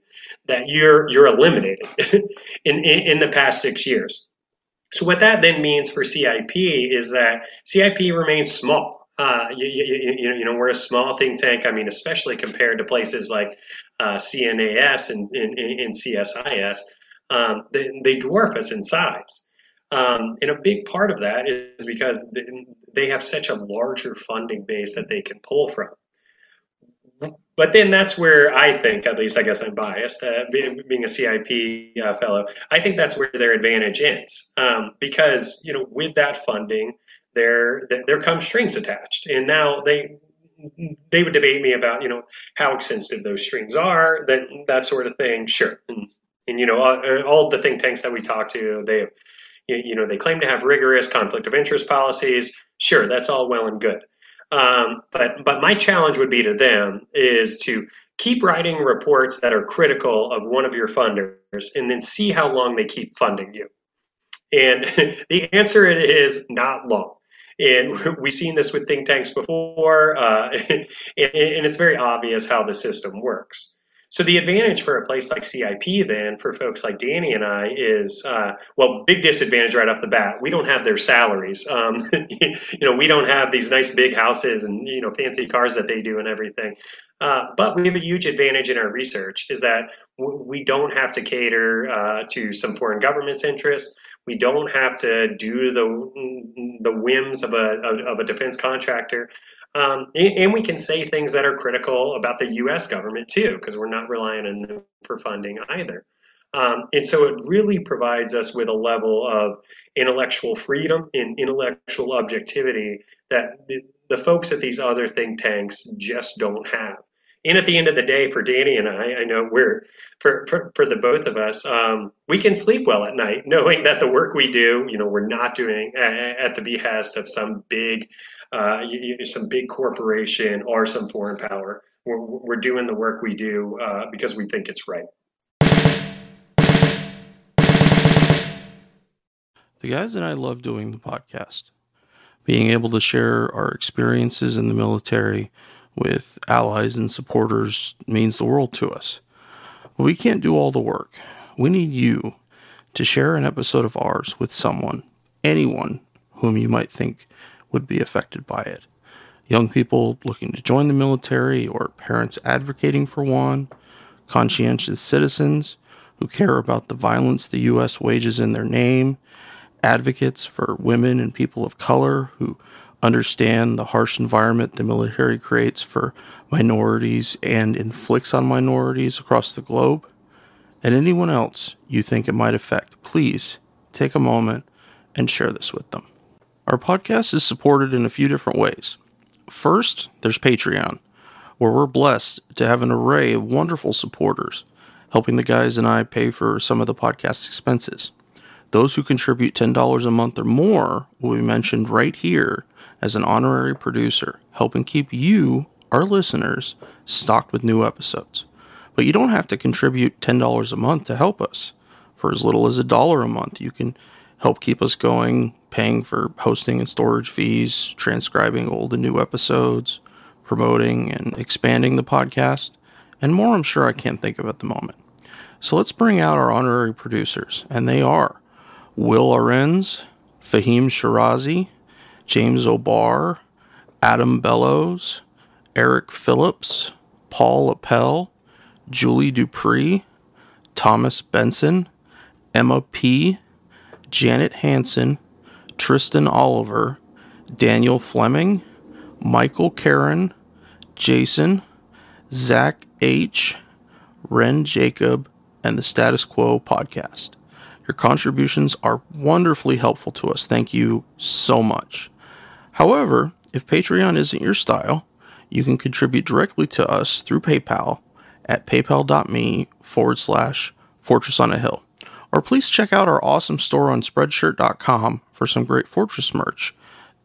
[SPEAKER 5] that you're you're eliminating in, in, in the past six years. So what that then means for CIP is that CIP remains small. Uh, you, you, you, you, know, we're a small think tank. I mean, especially compared to places like uh, CNAS and, and, and CSIS, um, they, they, dwarf us in size. Um, and a big part of that is because they have such a larger funding base that they can pull from. But then that's where I think, at least I guess I'm biased, uh, being a CIP uh, fellow, I think that's where their advantage ends. Um, because, you know, with that funding, there, there come strings attached. And now they, they would debate me about, you know, how extensive those strings are, that, that sort of thing. Sure. And, and you know, all, all the think tanks that we talk to, they, you know, they claim to have rigorous conflict of interest policies. Sure, that's all well and good. Um, but but my challenge would be to them is to keep writing reports that are critical of one of your funders, and then see how long they keep funding you. And the answer is not long. And we've seen this with think tanks before, uh, and, and it's very obvious how the system works. So the advantage for a place like CIP then for folks like Danny and I is, uh, well, big disadvantage right off the bat. We don't have their salaries. Um, you know, we don't have these nice big houses and, you know, fancy cars that they do and everything. Uh, but we have a huge advantage in our research is that w- we don't have to cater uh, to some foreign government's interests. We don't have to do the the whims of a of a defense contractor. Um, and, and, we can say things that are critical about the U.S. government too, because we're not relying on them for funding either. Um, and so it really provides us with a level of intellectual freedom and intellectual objectivity that the, the folks at these other think tanks just don't have. And at the end of the day, for Danny and I, I know we're for for, for the both of us, um, we can sleep well at night, knowing that the work we do, you know, we're not doing at, at the behest of some big uh, you, you, some big corporation or some foreign power. we're, we're doing the work we do uh, because we think it's right.
[SPEAKER 1] The guys and I love doing the podcast. Being able to share our experiences in the military with allies and supporters means the world to us. But we can't do all the work. We need you to share an episode of ours with someone, anyone whom you might think would be affected by it. Young people looking to join the military or parents advocating for one, conscientious citizens who care about the violence the U.S. wages in their name, advocates for women and people of color who understand the harsh environment the military creates for minorities and inflicts on minorities across the globe, and anyone else you think it might affect, please take a moment and share this with them. Our podcast is supported in a few different ways. First, there's Patreon, where we're blessed to have an array of wonderful supporters, helping the guys and I pay for some of the podcast expenses. Those who contribute $10 a month or more will be mentioned right here as an honorary producer, helping keep you, our listeners, stocked with new episodes. But you don't have to contribute $10 a month to help us. For as little as a dollar a month, you can help keep us going, paying for hosting and storage fees, transcribing old and new episodes, promoting and expanding the podcast, and more I'm sure I can't think of at the moment. So let's bring out our honorary producers, and they are Will Arenz, Fahim Shirazi, James O'Barr, Adam Bellows, Eric Phillips, Paul Appel, Julie Dupree, Thomas Benson, Emma P., Janet Hanson, Tristan Oliver, Daniel Fleming, Michael Karen, Jason, Zach H., Ren Jacob, and the Status Quo podcast. Your contributions are wonderfully helpful to us. Thank you so much. However, if Patreon isn't your style, you can contribute directly to us through PayPal at paypal.me forward slash fortress on a hill. Or please check out our awesome store on spreadshirt.com for some great Fortress merch.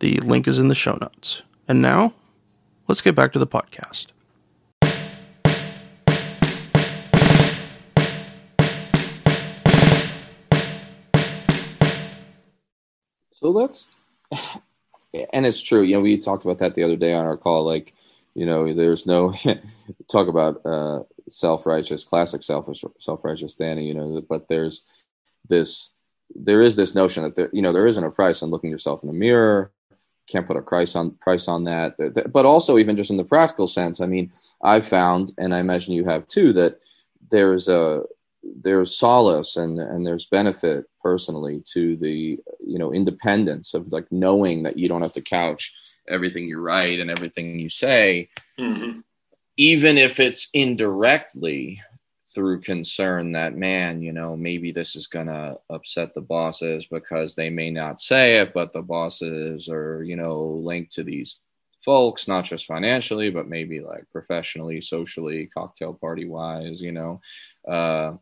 [SPEAKER 1] The link is in the show notes. And now, let's get back to the podcast.
[SPEAKER 4] So let's, and it's true. You know, we talked about that the other day on our call. Like, you know, there's no talk about uh, self-righteous, classic self self-righteous standing. You know, but there's this, there is this notion that there, you know, there isn't a price on looking yourself in the mirror. Can't put a price on price on that. But also, even just in the practical sense, I mean, I've found, and I imagine you have too, that there's a there's solace and and there's benefit personally to the you know independence of like knowing that you don't have to couch everything you write and everything you say mm-hmm. even if it's indirectly through concern that man you know maybe this is going to upset the bosses because they may not say it but the bosses are you know linked to these folks, not just financially, but maybe like professionally, socially, cocktail party wise, you know. Uh.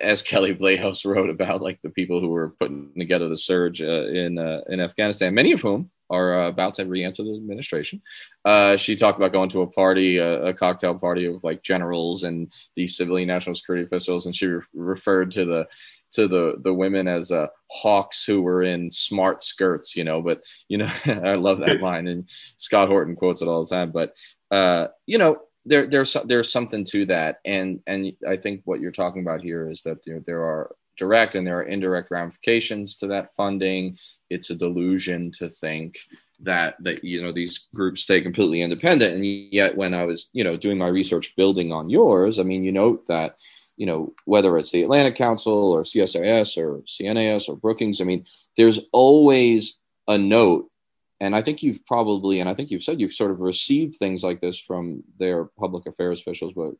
[SPEAKER 4] As Kelley Vlahos wrote about, like the people who were putting together the surge uh, in uh, in Afghanistan, many of whom are uh, about to re-enter the administration. Uh, she talked about going to a party, a, a, cocktail party of like generals and these civilian national security officials, and she re- referred to the to the the women as uh, hawks who were in smart skirts, you know. But you know, I love that line, and Scott Horton quotes it all the time. But uh, you know, there there's there's something to that, and and I think what you're talking about here is that there there are direct and there are indirect ramifications to that funding. It's a delusion to think that that you know these groups stay completely independent, and yet when I was you know doing my research building on yours, I mean, you note that you know, whether it's the Atlantic Council or CSIS or CNAS or Brookings, I mean, there's always a note. And I think you've probably, and I think you've said you've sort of received things like this from their public affairs officials, but,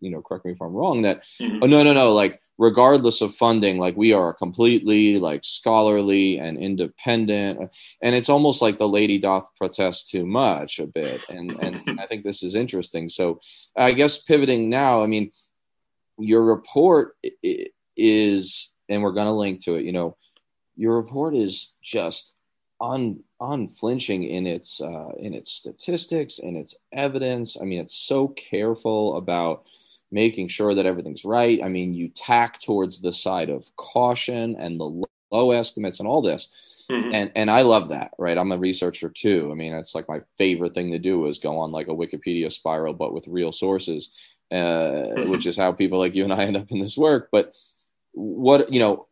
[SPEAKER 4] you know, correct me if I'm wrong, that, mm-hmm. oh, no, no, no, like, regardless of funding, like, we are completely, like, scholarly and independent. And it's almost like the lady doth protest too much a bit. And, and I think this is interesting. So I guess pivoting now, I mean, your report is, and we're going to link to it, you know, your report is just un, unflinching in its uh, in its statistics, in its evidence. I mean, it's so careful about making sure that everything's right. I mean, you tack towards the side of caution and the low estimates and all this. Mm-hmm. And and I love that, right? I'm a researcher too. I mean, it's like my favorite thing to do is go on like a Wikipedia spiral, but with real sources, uh, mm-hmm. which is how people like you and I end up in this work. But what you know,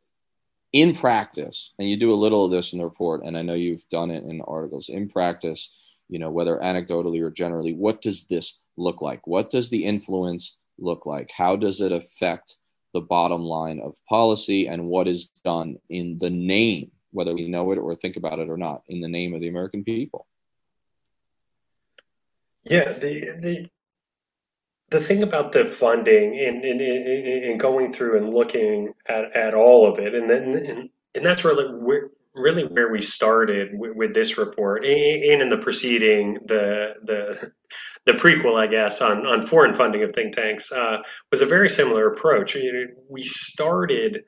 [SPEAKER 4] in practice, and you do a little of this in the report, and I know you've done it in articles. In practice, you know, whether anecdotally or generally, what does this look like? What does the influence look like? How does it affect the bottom line of policy and what is done in the name, whether we know it or think about it or not, in the name of the American people?
[SPEAKER 5] Yeah, the the the thing about the funding and, and, and going through and looking at, at all of it, and then and, and that's really where, really where we started with, with this report, and in the preceding the the the prequel, I guess, on, on foreign funding of think tanks uh, was a very similar approach. We started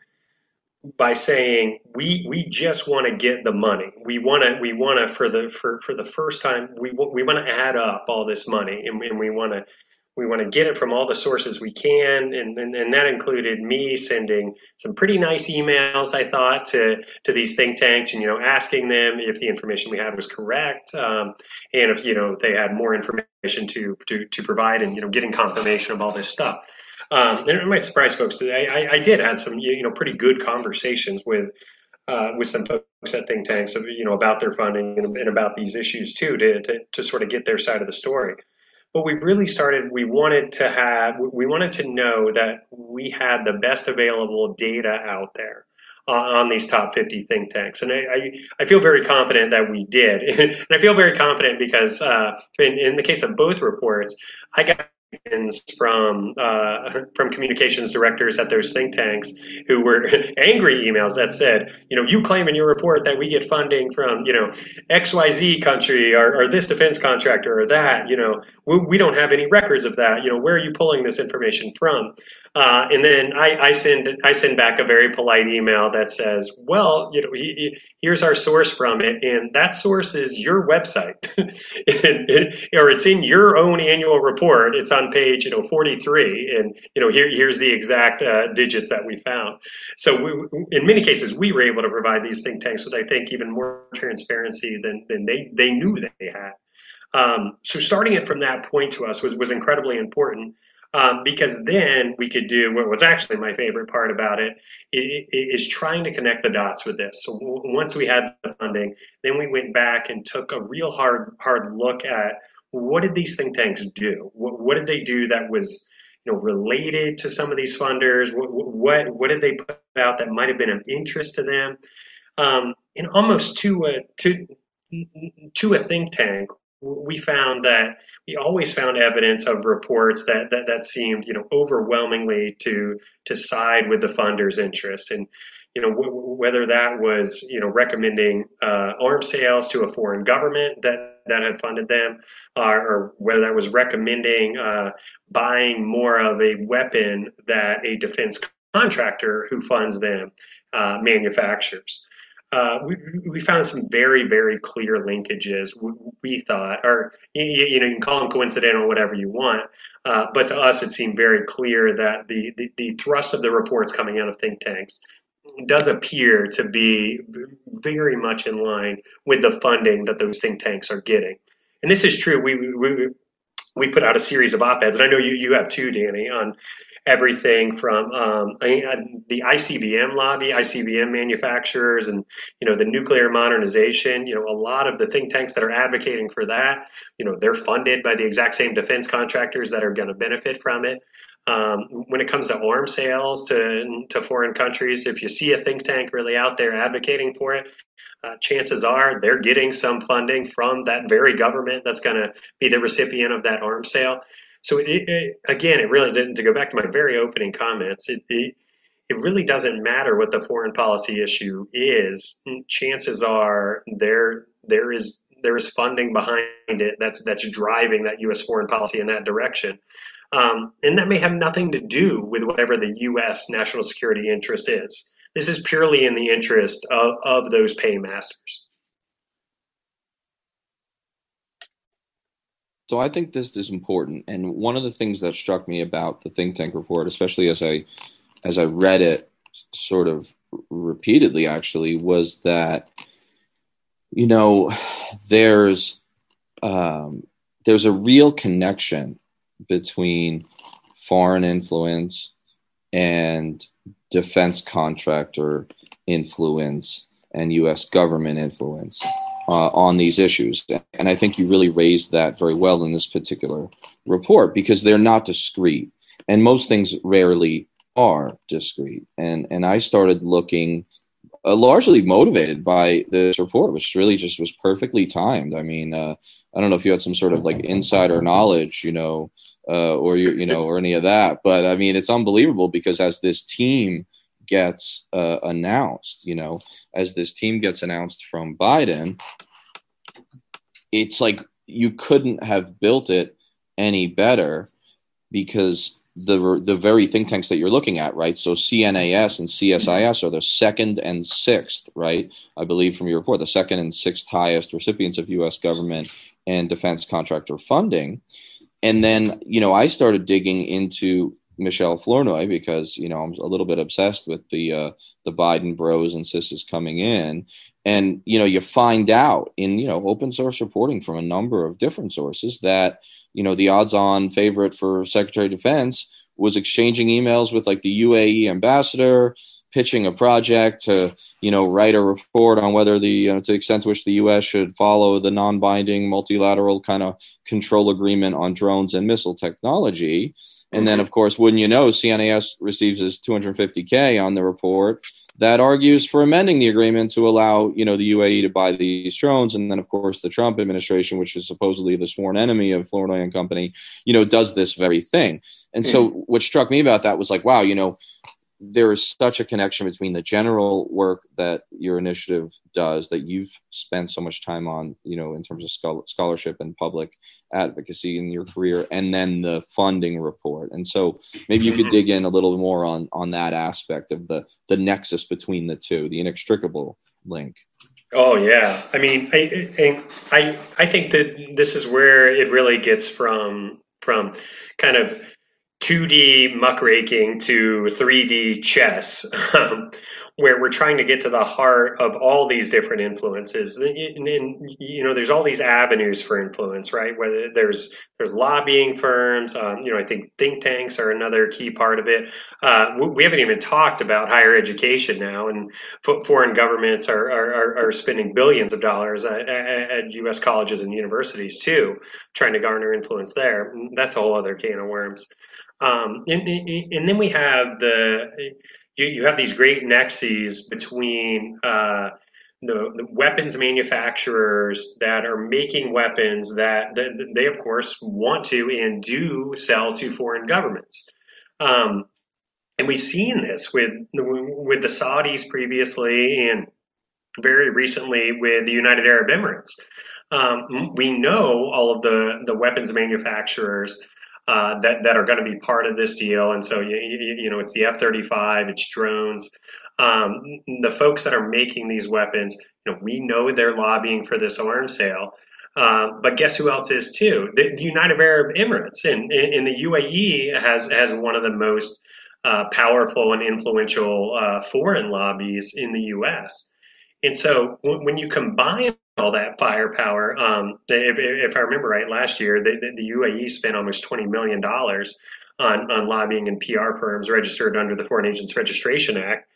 [SPEAKER 5] by saying we we just want to get the money. We want to we want to for the for for the first time we we want to add up all this money and, and we want to we want to get it from all the sources we can and, and, and, that included me sending some pretty nice emails i thought to, to these think tanks and you know asking them if the information we had was correct um, and if you know they had more information to, to, to provide and you know getting confirmation of all this stuff. Um, and it might surprise folks I, I, I did have some you know pretty good conversations with uh, with some folks at think tanks, of, you know, about their funding and, and about these issues too, to, to, to sort of get their side of the story but we really started we wanted to have we wanted to know that we had the best available data out there uh, on these top 50 think tanks. And I, I, I feel very confident that we did. And i feel very confident because uh, in, in the case of both reports i got from uh, from communications directors at those think tanks who were angry emails that said, you know, you claim in your report that we get funding from, you know, XYZ country or, or this defense contractor or that, you know, we, we, don't have any records of that. You know, where are you pulling this information from? Uh, and then I, I, send I send back a very polite email that says, well, you know, he, he, here's our source from it, and that source is your website, and, and, or it's in your own annual report. It's on page you know 43, and you know here here's the exact uh, digits that we found. So we, in many cases, we were able to provide these think tanks with I think even more transparency than than they they knew that they had. Um, so starting it from that point to us was was incredibly important um, because then we could do what was actually my favorite part about it is trying to connect the dots with this. So once we had the funding, then we went back and took a real hard hard look at what did these think tanks do? What, what did they do that was you know related to some of these funders? What what, what did they put out that might have been of interest to them? Um, and almost to a to to a think tank, we found that we always found evidence of reports that, that, that seemed, you know, overwhelmingly to to side with the funders' interest, and you know w- whether that was, you know, recommending uh, arms sales to a foreign government that that had funded them, or whether that was recommending uh, buying more of a weapon that a defense contractor who funds them uh, manufactures uh, we, we found some very, very clear linkages. We, we thought, or you, you, know, you can call them coincidental, whatever you want, uh, but to us, it seemed very clear that the, the, the thrust of the reports coming out of think tanks does appear to be very much in line with the funding that those think tanks are getting. And this is true. We, we, we put out a series of op-eds, and I know you, you have too, Danny, on everything from um, the ICBM lobby, ICBM manufacturers, and you know the nuclear modernization. You know, a lot of the think tanks that are advocating for that, you know, they're funded by the exact same defense contractors that are going to benefit from it. Um, when it comes to arms sales to to foreign countries, if you see a think tank really out there advocating for it, uh, chances are they're getting some funding from that very government that's going to be the recipient of that arms sale. So it, it, again, it really didn't. To go back to my very opening comments, it, it it really doesn't matter what the foreign policy issue is. Chances are there there is there is funding behind it that's that's driving that U.S. foreign policy in that direction, um, and that may have nothing to do with whatever the U.S. national security interest is. This is purely in the interest of, of those paymasters.
[SPEAKER 4] So I think this is important, and one of the things that struck me about the think tank report, especially as I as I read it, sort of repeatedly, actually, was that you know there's um, there's a real connection between foreign influence and defense contractor influence and U.S. government influence uh, on these issues. And I think you really raised that very well in this particular report because they're not discrete, and most things rarely are discrete. And and I started looking uh, largely motivated by this report, which really just was perfectly timed. I mean, uh, I don't know if you had some sort of like insider knowledge, you know, uh, or you, you know, or any of that, but I mean, it's unbelievable because as this team gets uh, announced, you know, as this team gets announced from Biden, it's like you couldn't have built it any better because the the very think tanks that you're looking at, right? So CNAS and CSIS are the second and sixth, right? I believe from your report, the second and sixth highest recipients of U.S. government and defense contractor funding. And then, you know, I started digging into Michelle Flournoy because you know I'm a little bit obsessed with the uh, the Biden bros and sisters coming in, and you know you find out in you know open source reporting from a number of different sources that you know the odds-on favorite for Secretary of Defense was exchanging emails with like the UAE ambassador, pitching a project to you know write a report on whether the you know, to the extent to which the U.S. should follow the non-binding multilateral kind of control agreement on drones and missile technology and then, of course, wouldn't you know, CNAS receives his 250K on the report that argues for amending the agreement to allow, you know, the UAE to buy these drones. And then, of course, the Trump administration, which is supposedly the sworn enemy of Flournoy and Company, you know, does this very thing. And so hmm. what struck me about that was like, wow, you know, there is such a connection between the general work that your initiative does that you've spent so much time on you know in terms of scholarship and public advocacy in your career and then the funding report. And so maybe you could mm-hmm. dig in a little more on on that aspect of the the nexus between the two the inextricable link.
[SPEAKER 5] Oh yeah. I mean i i i think that this is where it really gets from from kind of 2D muckraking to 3D chess, um, where we're trying to get to the heart of all these different influences. And, and, you know, there's all these avenues for influence, right? Whether there's there's lobbying firms, um, you know, I think think tanks are another key part of it. Uh, we haven't even talked about higher education now, and foreign governments are are, are spending billions of dollars at, at U.S. colleges and universities too, trying to garner influence there. That's a whole other can of worms. Um, and, and, then we have the you, you, have these great nexes between uh, the, the, weapons manufacturers that are making weapons that, that, they of course want to and do sell to foreign governments. Um, and we've seen this with with the Saudis previously and very recently with the United Arab Emirates. Um, we know all of the, the weapons manufacturers uh, that that are going to be part of this deal. And so you, you, you know it's the F-35, it's drones. Um, the folks that are making these weapons, you know, we know they're lobbying for this arms sale. Uh, but guess who else is too? The, the United Arab Emirates in, in, in, the UAE has has one of the most uh, powerful and influential uh, foreign lobbies in the U.S. And so when you combine all that firepower. Um, if, if, I remember right, last year the, the, UAE spent almost twenty million dollars on on lobbying and PR firms registered under the Foreign Agents Registration Act.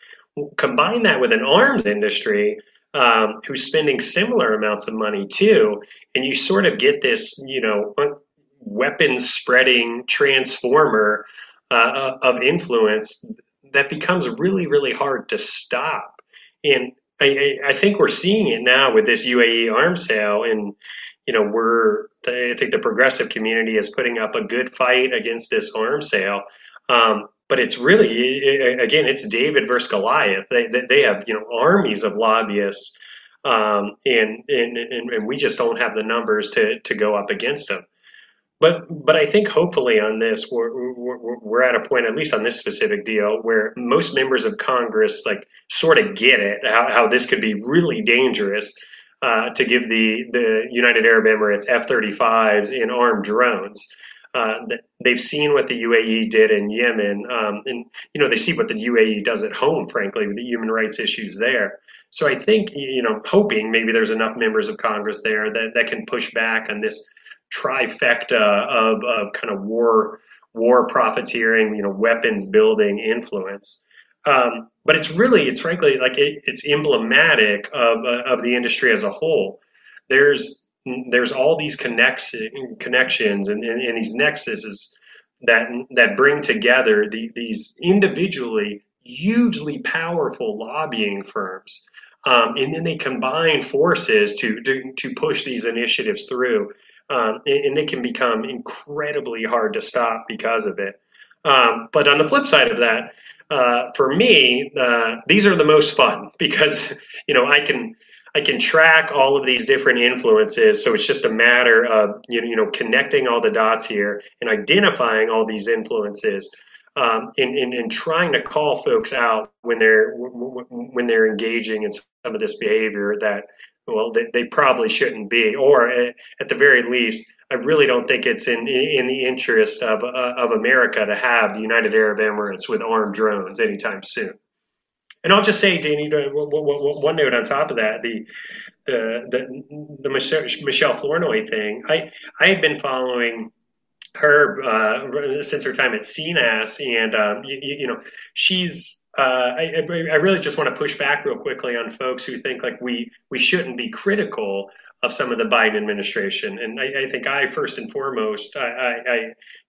[SPEAKER 5] Combine that with an arms industry um, who's spending similar amounts of money too, and you sort of get this, you know, weapons spreading transformer uh, of influence that becomes really, really hard to stop. And I, I, think we're seeing it now with this UAE arms sale, and you know we're I think the progressive community is putting up a good fight against this arms sale. Um, but it's really again it's David versus Goliath. They they have you know armies of lobbyists, um, and, and and we just don't have the numbers to to go up against them. But but I think hopefully on this we're, we're, we're at a point at least on this specific deal where most members of Congress like sort of get it how, how this could be really dangerous uh, to give the, the United Arab Emirates F 35s and armed drones. Uh, they've seen what the UAE did in Yemen, um, and you know they see what the UAE does at home. Frankly, with the human rights issues there. So I think you know, hoping maybe there's enough members of Congress there that, that can push back on this trifecta of, of kind of war war profiteering, you know, weapons building influence. Um, but it's really, it's frankly like it, it's emblematic of uh, of the industry as a whole. There's there's all these connects, connections and, and, and these nexuses that that bring together the, these individually hugely powerful lobbying firms, um, and then they combine forces to, to to push these initiatives through, um, and, and, they can become incredibly hard to stop because of it. Um, but on the flip side of that, uh, for me, uh, these are the most fun because you know I can I can track all of these different influences. So it's just a matter of you know, you know connecting all the dots here and identifying all these influences, um, and, and, and trying to call folks out when they're when they're engaging in some of this behavior that well they, they probably shouldn't be, or at the very least I really don't think it's in in the interest of uh, of America to have the United Arab Emirates with armed drones anytime soon. And I'll just say, Danny, one note on top of that, the the the, the Michelle Flournoy thing. I I had been following her uh, since her time at CNAS, and um, you, you, know she's. Uh, I, I really just want to push back real quickly on folks who think like we we shouldn't be critical of some of the Biden administration. And I, I think I first and foremost, I, I, I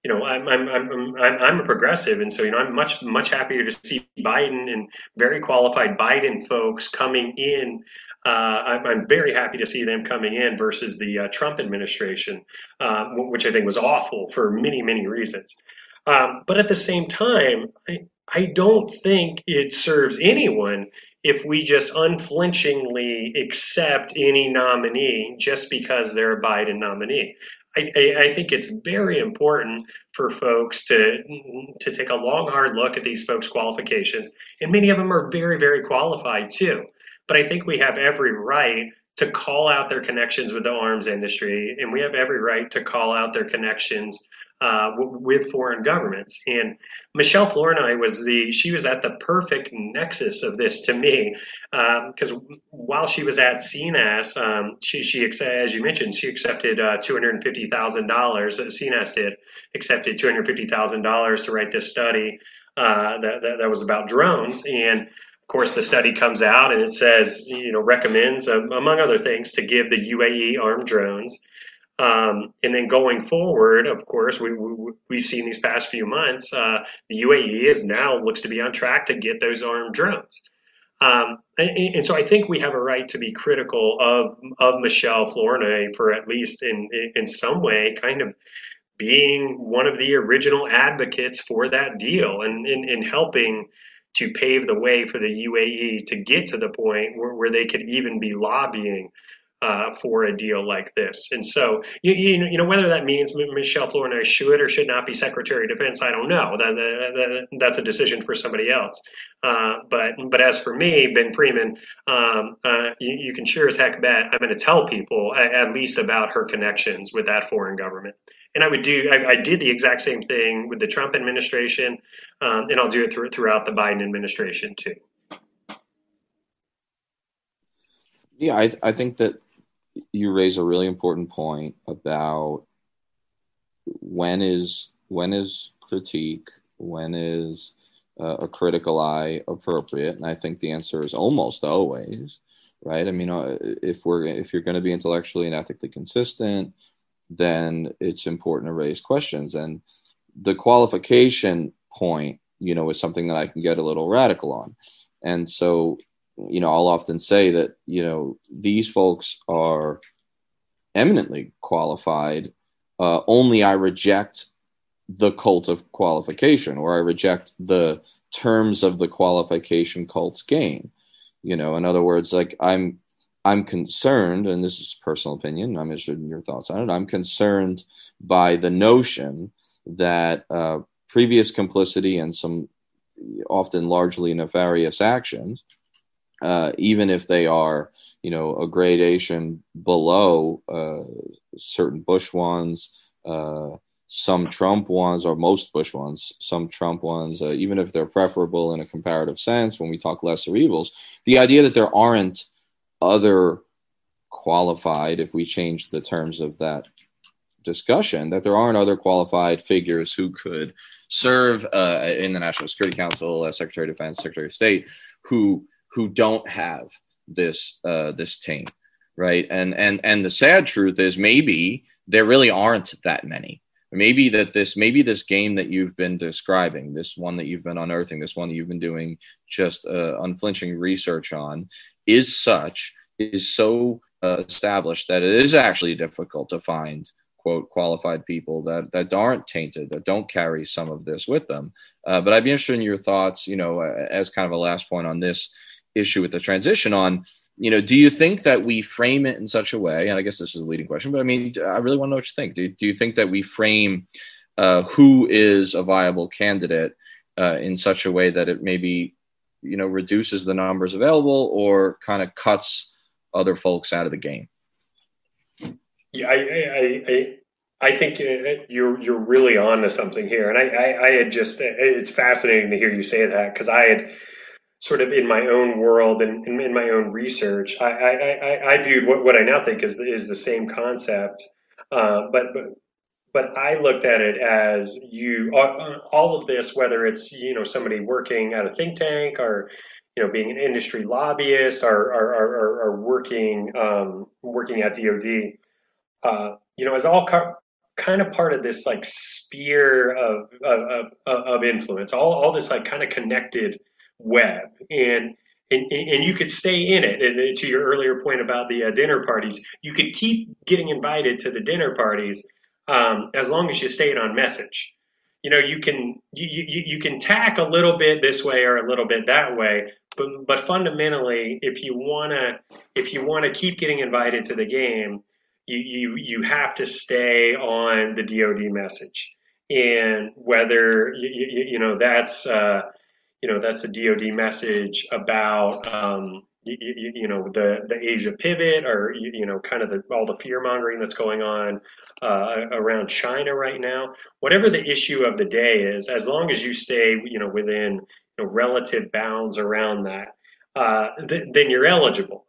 [SPEAKER 5] you know, I'm, I'm, I'm, I'm, a progressive. And so, you know, I'm much, much happier to see Biden and very qualified Biden folks coming in. Uh, I'm, I'm, very happy to see them coming in versus the uh, Trump administration, uh, which I think was awful for many, many reasons. Um, but at the same time, I, I don't think it serves anyone if we just unflinchingly accept any nominee just because they're a Biden nominee. I, I, think it's very important for folks to to take a long, hard look at these folks' qualifications, and many of them are very, very qualified too. But I think we have every right to call out their connections with the arms industry, and we have every right to call out their connections uh, with foreign governments. And Michelle Flournoy was the she was at the perfect nexus of this to me because um, while she was at CNAS, um, she she as you mentioned she accepted uh, two hundred fifty thousand dollars. CNAS did accepted two hundred fifty thousand dollars to write this study uh, that, that, that was about drones and. Of course, the study comes out and it says, you know, recommends, um, among other things, to give the UAE armed drones um, and then going forward, of course, we, we, have seen these past few months, uh, the UAE is now looks to be on track to get those armed drones. Um, and, and, so I think we have a right to be critical of, of Michelle Flournoy for at least in, in some way kind of being one of the original advocates for that deal and in helping to pave the way for the UAE to get to the point where, where they could even be lobbying uh, for a deal like this. And so, you, you, know, whether that means Michelle Flournoy should or should not be Secretary of Defense, I don't know. That, that, that's a decision for somebody else. Uh, but but as for me, Ben Freeman, um, uh, you, you, can sure as heck bet I'm going to tell people at, at, least about her connections with that foreign government. And I would do. I, I did the exact same thing with the Trump administration, um, and I'll do it through, throughout the Biden administration too.
[SPEAKER 4] Yeah, I, I think that you raise a really important point about when is when is critique, when is uh, a critical eye appropriate, and I think the answer is almost always right. I mean, uh, if we're if you're going to be intellectually and ethically consistent, then it's important to raise questions, and the qualification point, you know, is something that I can get a little radical on, and so you know, I'll often say that, you know, these folks are eminently qualified. Uh, only I reject the cult of qualification or I reject the terms of the qualification cult's game. You know, in other words, like I'm I'm concerned, and this is personal opinion, I'm interested in your thoughts on it. I'm concerned by the notion that uh, previous complicity and some often largely nefarious actions uh, even if they are, you know, a gradation below uh, certain Bush ones, uh, some Trump ones, or most Bush ones, some Trump ones, uh, even if they're preferable in a comparative sense when we talk lesser evils, the idea that there aren't other qualified, if we change the terms of that discussion, that there aren't other qualified figures who could serve uh, in the National Security Council, uh, Secretary of Defense, Secretary of State, who who don't have this uh, this taint, right? And and and the sad truth is maybe there really aren't that many. Maybe that this maybe this game that you've been describing, this one that you've been unearthing, this one that you've been doing just uh, unflinching research on, is such is so uh, established that it is actually difficult to find quote qualified people that that aren't tainted that don't carry some of this with them uh, but i'd be interested in your thoughts you know as kind of a last point on this issue with the transition on you know do you think that we frame it in such a way and i guess this is a leading question but i mean i really want to know what you think. Do, do you think that we frame uh, who is a viable candidate uh, in such a way that it maybe you know reduces the numbers available or kind of cuts other folks out of the game?
[SPEAKER 5] Yeah, I, I, I, I think uh, you're you're really on to something here, and I, I, I had just it's fascinating to hear you say that because I had sort of in my own world and in, my own research, I, I, I, I viewed what, what I now think is is the same concept, uh, but but but I looked at it as you all of this, whether it's you know somebody working at a think tank or you know being an industry lobbyist or or, or, or working um, working at DoD uh, you know, is all kind of part of this like sphere of, of, of, of influence, all, all this like kind of connected web. And, and, and you could stay in it. And to your earlier point about the uh, dinner parties, you could keep getting invited to the dinner parties um, as long as you stayed on message. You know, you can you, you, you can tack a little bit this way or a little bit that way, but but fundamentally, if you wanna if you wanna keep getting invited to the game, you, you, you have to stay on the DoD message. And whether, you, you, you know, that's, uh, you know, that's a DoD message about, um, you, you, know the the Asia pivot or you, you know kind of the, all the fear mongering that's going on uh, around China right now. Whatever the issue of the day is, as long as you stay you know within you know, relative bounds around that, uh, th- then you're eligible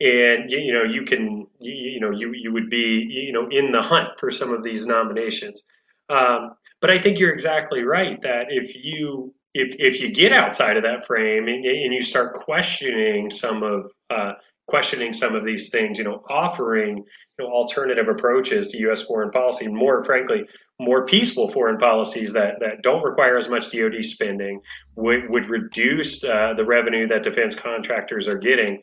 [SPEAKER 5] and you, you know you can you, you, know you you would be you know in the hunt for some of these nominations. Um, but I think you're exactly right that if you if if you get outside of that frame and, and you start questioning some of uh, questioning some of these things, you know, offering you know alternative approaches to U.S. foreign policy, more frankly, more peaceful foreign policies that that don't require as much DoD spending would would reduce uh, the revenue that defense contractors are getting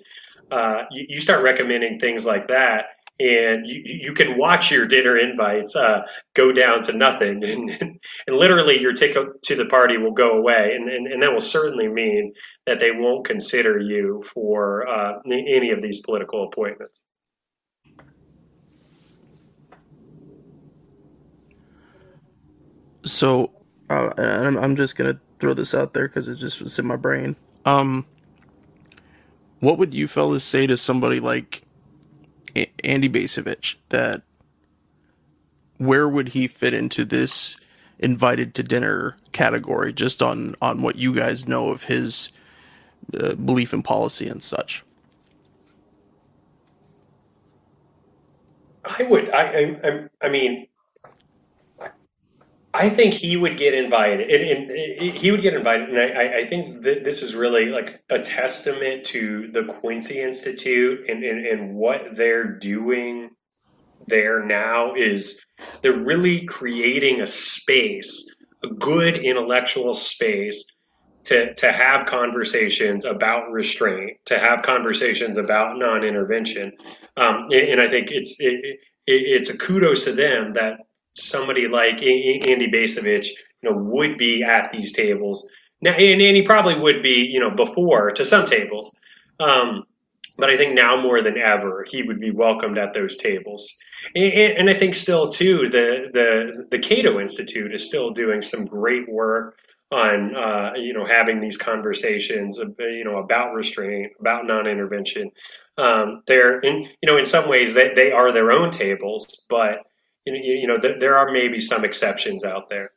[SPEAKER 5] uh, you, you, start recommending things like that, and you, you can watch your dinner invites uh, go down to nothing, and, and literally your ticket to the party will go away, and, and, and, that will certainly mean that they won't consider you for uh, any of these political appointments.
[SPEAKER 1] So, uh, I'm just gonna throw this out there because it just was in my brain. Um, what would you fellas say to somebody like Andy Bacevich that where would he fit into this invited to dinner category just on on what you guys know of his uh, belief in policy and such?
[SPEAKER 5] I would I I, I mean I think he would get invited, and, and he would get invited. And I, I think that this is really like a testament to the Quincy Institute and, and, and what they're doing there now is they're really creating a space, a good intellectual space to, to have conversations about restraint, to have conversations about non-intervention. Um, and, and, I think it's, it, it, it's a kudos to them that somebody like Andy Bacevich, you know, would be at these tables. Now, and, and he probably would be, you know, before to some tables. Um, but I think now more than ever, he would be welcomed at those tables. And, and, I think still too, the, the, the Cato Institute is still doing some great work on uh, you know having these conversations, you know, about restraint, about non-intervention. Um, they're in you know in some ways they, they are their own tables, but you know, you know th- there are maybe some exceptions out there.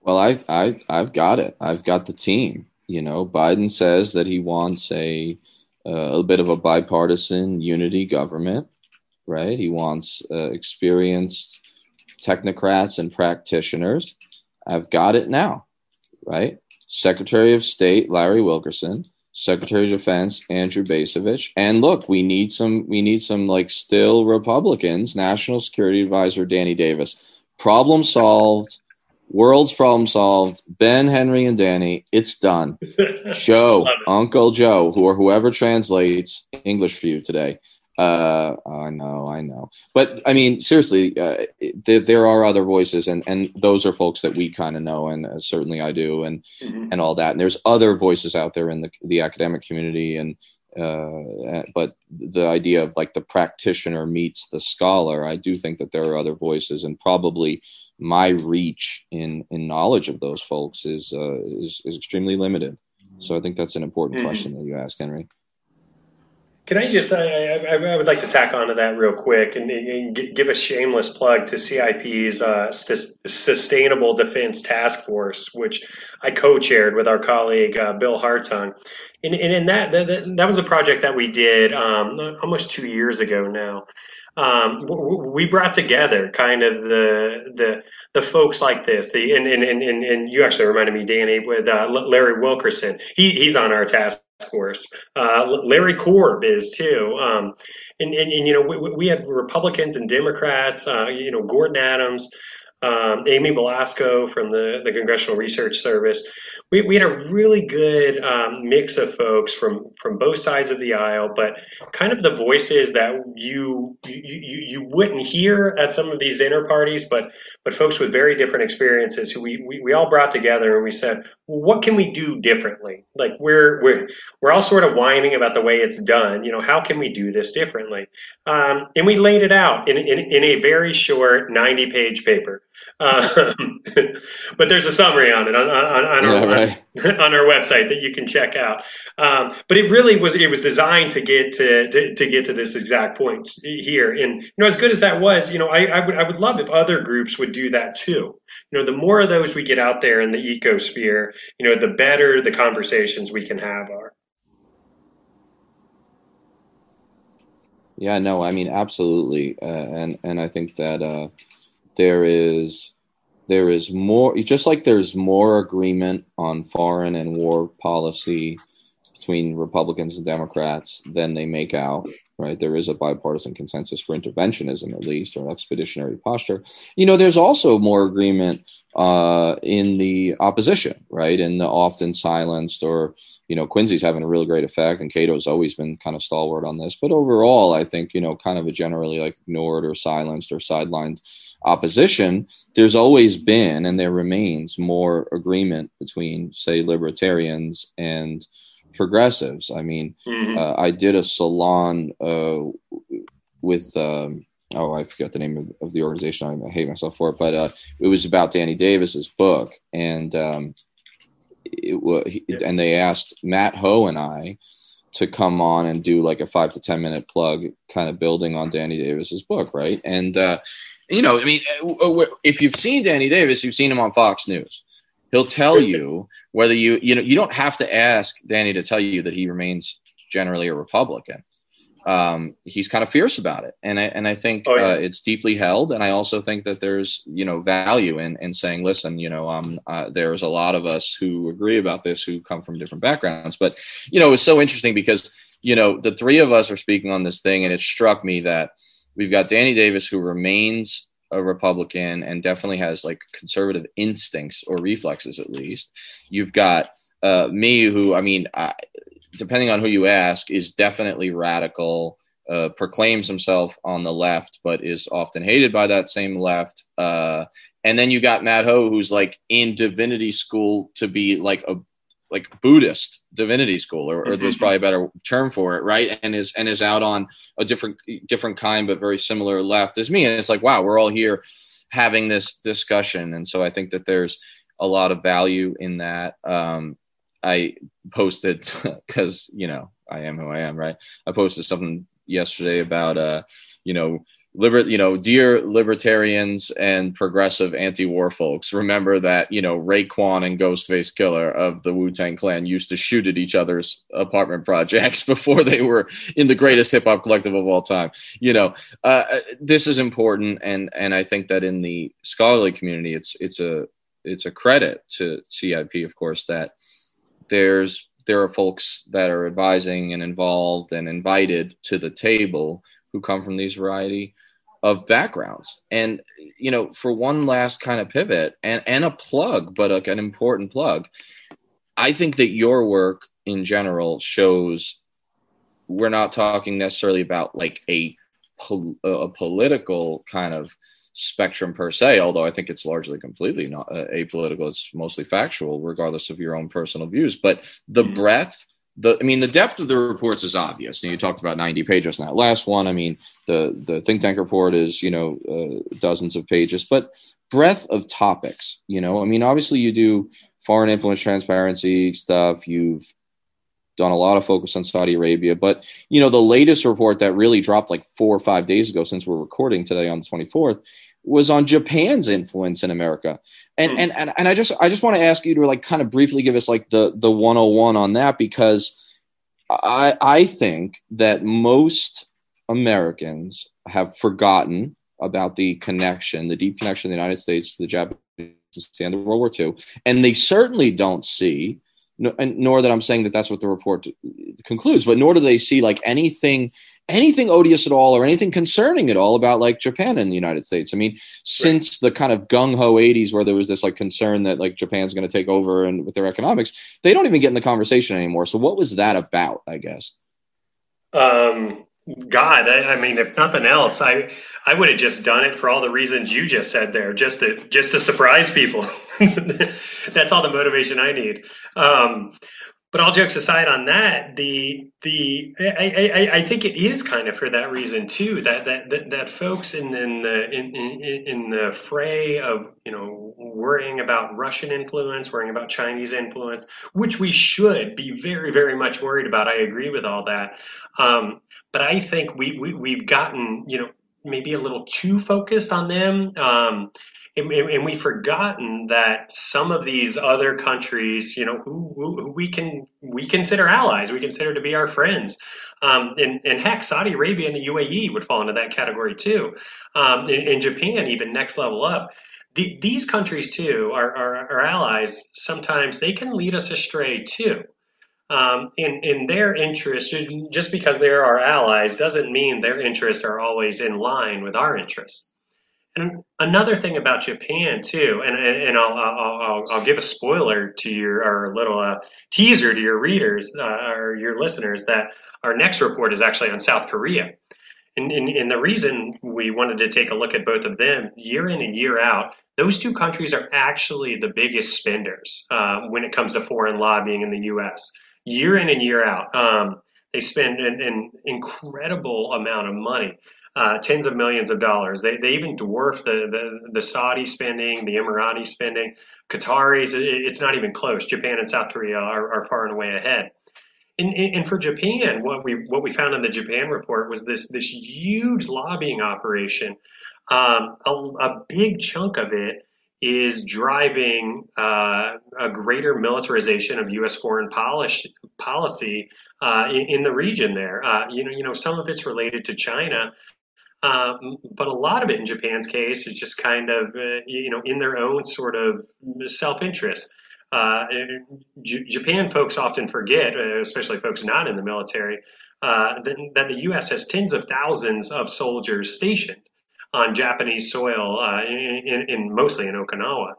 [SPEAKER 4] Well, I I I've got it. I've got the team. You know, Biden says that he wants a uh, a bit of a bipartisan unity government, right? He wants uh, experienced technocrats and practitioners. I've got it now, right? Secretary of State Larry Wilkerson, Secretary of Defense Andrew Bacevich, and look, we need some we need some like still Republicans. National Security Advisor Danny Davis. Problem solved. World's problem solved. Ben, Henry, and Danny, it's done. Joe, Uncle Joe, who or whoever translates English for you today. Uh, I know, I know, but I mean, seriously, uh, there, there are other voices, and and those are folks that we kind of know, and uh, certainly I do, and mm-hmm. and all that. And there's other voices out there in the the academic community, and uh, but the idea of like the practitioner meets the scholar, I do think that there are other voices, and probably my reach in in knowledge of those folks is uh, is is extremely limited. So I think that's an important mm-hmm. question that you ask, Henry.
[SPEAKER 5] Can I just, I, I, I, would like to tack onto that real quick and, and give a shameless plug to CIP's uh, Sustainable Defense Task Force, which I co-chaired with our colleague uh, Bill Hartung. And, and in that, that, that was a project that we did um, almost two years ago now. Um, we brought together kind of the the the folks like this. The and and and, and you actually reminded me, Danny, with uh, Larry Wilkerson. He he's on our task force. Uh, Larry Korb is too. Um, and, and, and, you know we, we had Republicans and Democrats. Uh, you know Gordon Adams, um, Amy Belasco from the the Congressional Research Service we, we had a really good um, mix of folks from from both sides of the aisle, but kind of the voices that you you, you, wouldn't hear at some of these dinner parties, but but folks with very different experiences who we, we, we all brought together and we said, well, what can we do differently? Like we're we're we're all sort of whining about the way it's done. You know, how can we do this differently? Um, and we laid it out in, in, in a very short 90 page paper. Um, but there's a summary on it on, on, on, yeah, our, right. on, our website that you can check out. Um, but it really was it was designed to get to, to, to get to this exact point here. And you know, as good as that was, you know, I, I would I would love if other groups would do that too. You know, the more of those we get out there in the ecosphere, you know, the better the conversations we can have are.
[SPEAKER 4] Yeah, no, I mean, absolutely, uh, and and I think that uh, there is there is more just like there's more agreement on foreign and war policy between Republicans and Democrats than they make out right? There is a bipartisan consensus for interventionism, at least, or expeditionary posture. You know, there's also more agreement uh, in the opposition, right? In the often silenced, or, you know, Quincy's having a really great effect, and Cato's always been kind of stalwart on this. But overall, I think, you know, kind of a generally like ignored or silenced or sidelined opposition, there's always been and there remains more agreement between, say, libertarians and progressives. I mean, mm-hmm. uh, I did a salon uh, with. Um, oh, I forget the name of, of, the organization. I hate myself for it, but uh, it was about Danny Davis's book, and um, it, and they asked Matt Hoh and I to come on and do like a five to ten minute plug, kind of building on Danny Davis's book, right? And uh, you know, I mean, uh, if you've seen Danny Davis, you've seen him on Fox News. He'll tell you whether you you know you don't have to ask Danny to tell you that he remains generally a Republican. Um, he's kind of fierce about it, and I and I think oh, yeah. uh, it's deeply held. And I also think that there's you know value in in saying, listen, you know, um, uh, there's a lot of us who agree about this who come from different backgrounds. But you know, it's so interesting because you know the three of us are speaking on this thing, and it struck me that we've got Danny Davis who remains a Republican and definitely has like conservative instincts or reflexes at least. You've got uh, me, who I mean, I, depending on who you ask, is definitely radical. Uh, proclaims himself on the left, but is often hated by that same left. Uh, and then you got Matt Hoh, who's like in divinity school to be like a like Buddhist divinity school, or, or mm-hmm. there's probably a better term for it, right? And is and is out on a different different kind but very similar left as me. And it's like, wow, we're all here having this discussion. And so I think that there's a lot of value in that. Um, I posted because you know I am who I am, right? I posted something yesterday about uh, you know liber, you know, dear libertarians and progressive anti-war folks, remember that you know Raekwon and Ghostface Killah of the Wu Tang Clan used to shoot at each other's apartment projects before they were in the greatest hip hop collective of all time. You know, uh, this is important, and and I think that in the scholarly community, it's it's a it's a credit to CIP, of course, that there's there are folks that are advising and involved and invited to the table who come from these variety of backgrounds. And, you know, for one last kind of pivot and, and a plug, but like an important plug, I think that your work in general shows we're not talking necessarily about like a, a political kind of spectrum per se, although I think it's largely completely not uh, apolitical. It's mostly factual, regardless of your own personal views. But the mm-hmm. breadth the I mean the depth of the reports is obvious. And you talked about 90 pages in that last one. I mean the the think tank report is you know uh, dozens of pages, but breadth of topics. You know, I mean obviously you do foreign influence transparency stuff. You've done a lot of focus on Saudi Arabia, but you know the latest report that really dropped like four or five days ago since we're recording today on the 24th was on Japan's influence in America. And, mm. and, and, and I just, I just want to ask you to like kind of briefly give us like the, the 101 on that, because I, I think that most Americans have forgotten about the connection, the deep connection of the United States to the Japanese and the World War II. And they certainly don't see, nor that I'm saying that that's what the report concludes, but nor do they see like anything anything odious at all or anything concerning at all about like Japan and the United States. I mean, since right. the kind of gung ho 80s where there was this like concern that like Japan's going to take over and with their economics, they don't even get in the conversation anymore. So what was that about, I guess?
[SPEAKER 5] Um, God, I, I, mean, if nothing else, I I would have just done it for all the reasons you just said there, just to just to surprise people. That's all the motivation I need. Um, but all jokes aside on that, the the I, I, I think it is kind of for that reason too that that that, that folks in, in the in, in in the fray of you know worrying about Russian influence, worrying about Chinese influence, which we should be very very much worried about. I agree with all that, um, but I think we, we we've gotten you know maybe a little too focused on them. Um, and, and, we've forgotten that some of these other countries, you know, who, who, we can we consider allies, we consider to be our friends, um, and, and, heck, Saudi Arabia and the UAE would fall into that category too, um, and, Japan even next level up. The, these countries too, our, our, allies, sometimes they can lead us astray too. Um, in, in their interest, just because they're our allies doesn't mean their interests are always in line with our interests. And another thing about Japan too, and and, and I'll, I'll, I'll give a spoiler to your or a little uh, teaser to your readers uh, or your listeners that our next report is actually on South Korea. And, and, and the reason we wanted to take a look at both of them year in and year out, those two countries are actually the biggest spenders uh, when it comes to foreign lobbying in the U.S. Year in and year out, um, they spend an, an incredible amount of money uh, tens of millions of dollars. They, they even dwarf the, the, the Saudi spending, the Emirati spending. Qataris, it's not even close. Japan and South Korea are, are far and away ahead. And, and, for Japan, what we what we found in the Japan report was this this huge lobbying operation. Um, a, a, big chunk of it is driving uh, a greater militarization of U.S. foreign policy, policy uh, in, in, the region. There, uh, you know, you know, some of it's related to China, um, but a lot of it in Japan's case is just kind of, uh, you know, in their own sort of self-interest. Uh, J- Japan folks often forget, uh, especially folks not in the military, that, that, the U.S. has tens of thousands of soldiers stationed on Japanese soil, uh, in, in, mostly in Okinawa.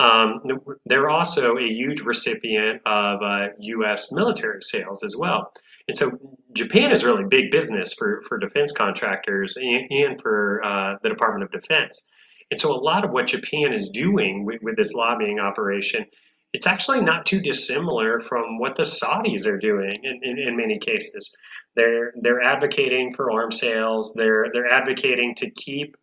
[SPEAKER 5] Um, they're also a huge recipient of U.S. Uh, military sales as well. And so Japan is really big business for, for defense contractors and, and for uh, the Department of Defense. And so a lot of what Japan is doing with, with this lobbying operation, it's actually not too dissimilar from what the Saudis are doing in, in, in many cases. They're they're advocating for arms sales. They're they're advocating to keep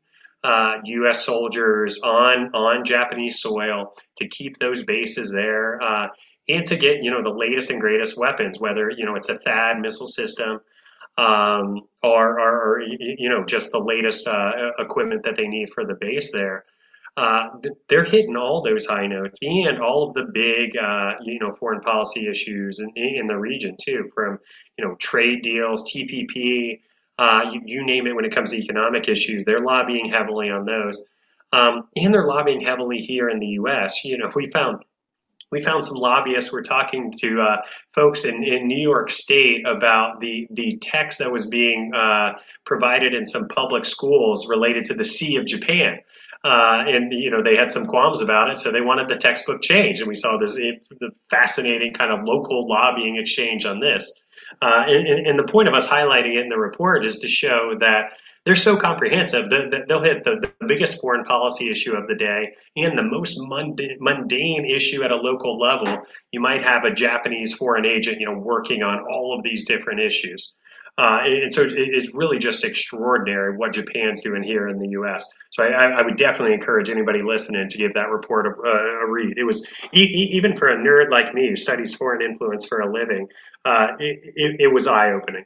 [SPEAKER 5] uh, U.S. soldiers on on Japanese soil to keep those bases there uh, and to get you know the latest and greatest weapons, whether you know it's a THAAD missile system um, or, or, or, you know just the latest uh, equipment that they need for the base there. Uh, they're hitting all those high notes and all of the big, uh, you know, foreign policy issues in, in the region too, from you know trade deals, TPP, uh, you, you, name it. When it comes to economic issues, they're lobbying heavily on those, um, and they're lobbying heavily here in the U.S. You know, we found we found some lobbyists. We're talking to uh, folks in, in New York State about the the text that was being uh, provided in some public schools related to the Sea of Japan. Uh, and you know they had some qualms about it, so they wanted the textbook changed. And we saw this the fascinating kind of local lobbying exchange on this. Uh, and, and, the point of us highlighting it in the report is to show that they're so comprehensive that they'll hit the, the, biggest foreign policy issue of the day and the most mundane, mundane issue at a local level. You might have a Japanese foreign agent, you know, working on all of these different issues. Uh, and so it's really just extraordinary what Japan's doing here in the U.S. So I, I would definitely encourage anybody listening to give that report a, a read. It was even for a nerd like me who studies foreign influence for a living, uh, it, it, was eye opening.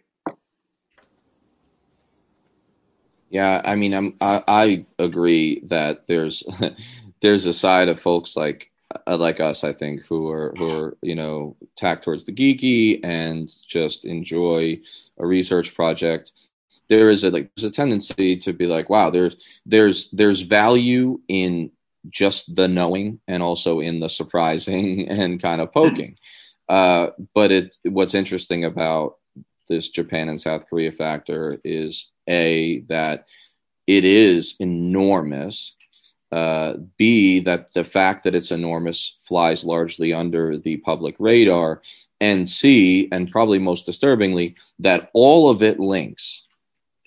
[SPEAKER 4] Yeah, I mean, I'm I, I agree that there's there's a side of folks like uh, like us, I think, who are who are you know tacked towards the geeky and just enjoy a research project. There is a like there's a tendency to be like, wow, there's there's there's value in just the knowing and also in the surprising and kind of poking. Uh, but it what's interesting about this Japan and South Korea factor is a that it is enormous uh, B, that the fact that it's enormous flies largely under the public radar. And C, and probably most disturbingly, that all of it links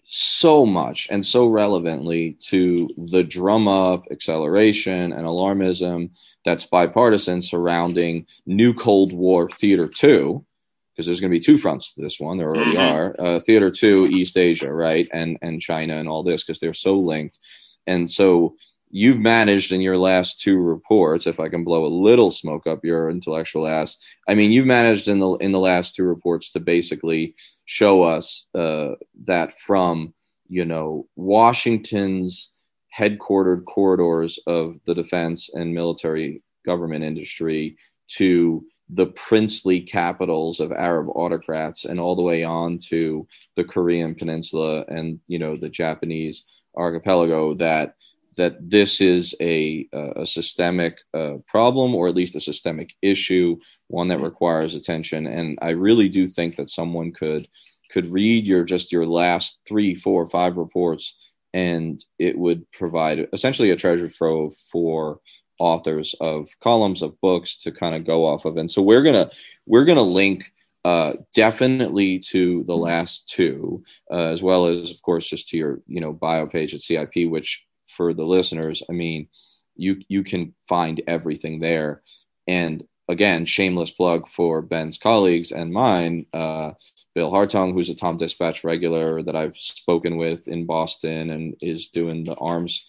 [SPEAKER 4] so much and so relevantly to the drum up, acceleration, and alarmism that's bipartisan surrounding New Cold War Theater 2. Because there's going to be two fronts to this one. There already mm-hmm. are. Uh, Theater 2, East Asia, right? And, and China and all this, because they're so linked. And so you've managed in your last two reports if i can blow a little smoke up your intellectual ass i mean you've managed in the in the last two reports to basically show us uh, that from you know washington's headquartered corridors of the defense and military government industry to the princely capitals of arab autocrats and all the way on to the korean peninsula and you know the japanese archipelago that that this is a, a systemic uh, problem or at least a systemic issue, one that requires attention. And I really do think that someone could could read your just your last three, four, five reports, and it would provide essentially a treasure trove for authors of columns of books to kind of go off of. And so we're gonna we're gonna link uh, definitely to the last two, uh, as well as, of course, just to your you know bio page at CIP, which for the listeners, I mean, you you can find everything there. And again, shameless plug for Ben's colleagues and mine, uh, Bill Hartung, who's a TomDispatch regular that I've spoken with in Boston and is doing the arms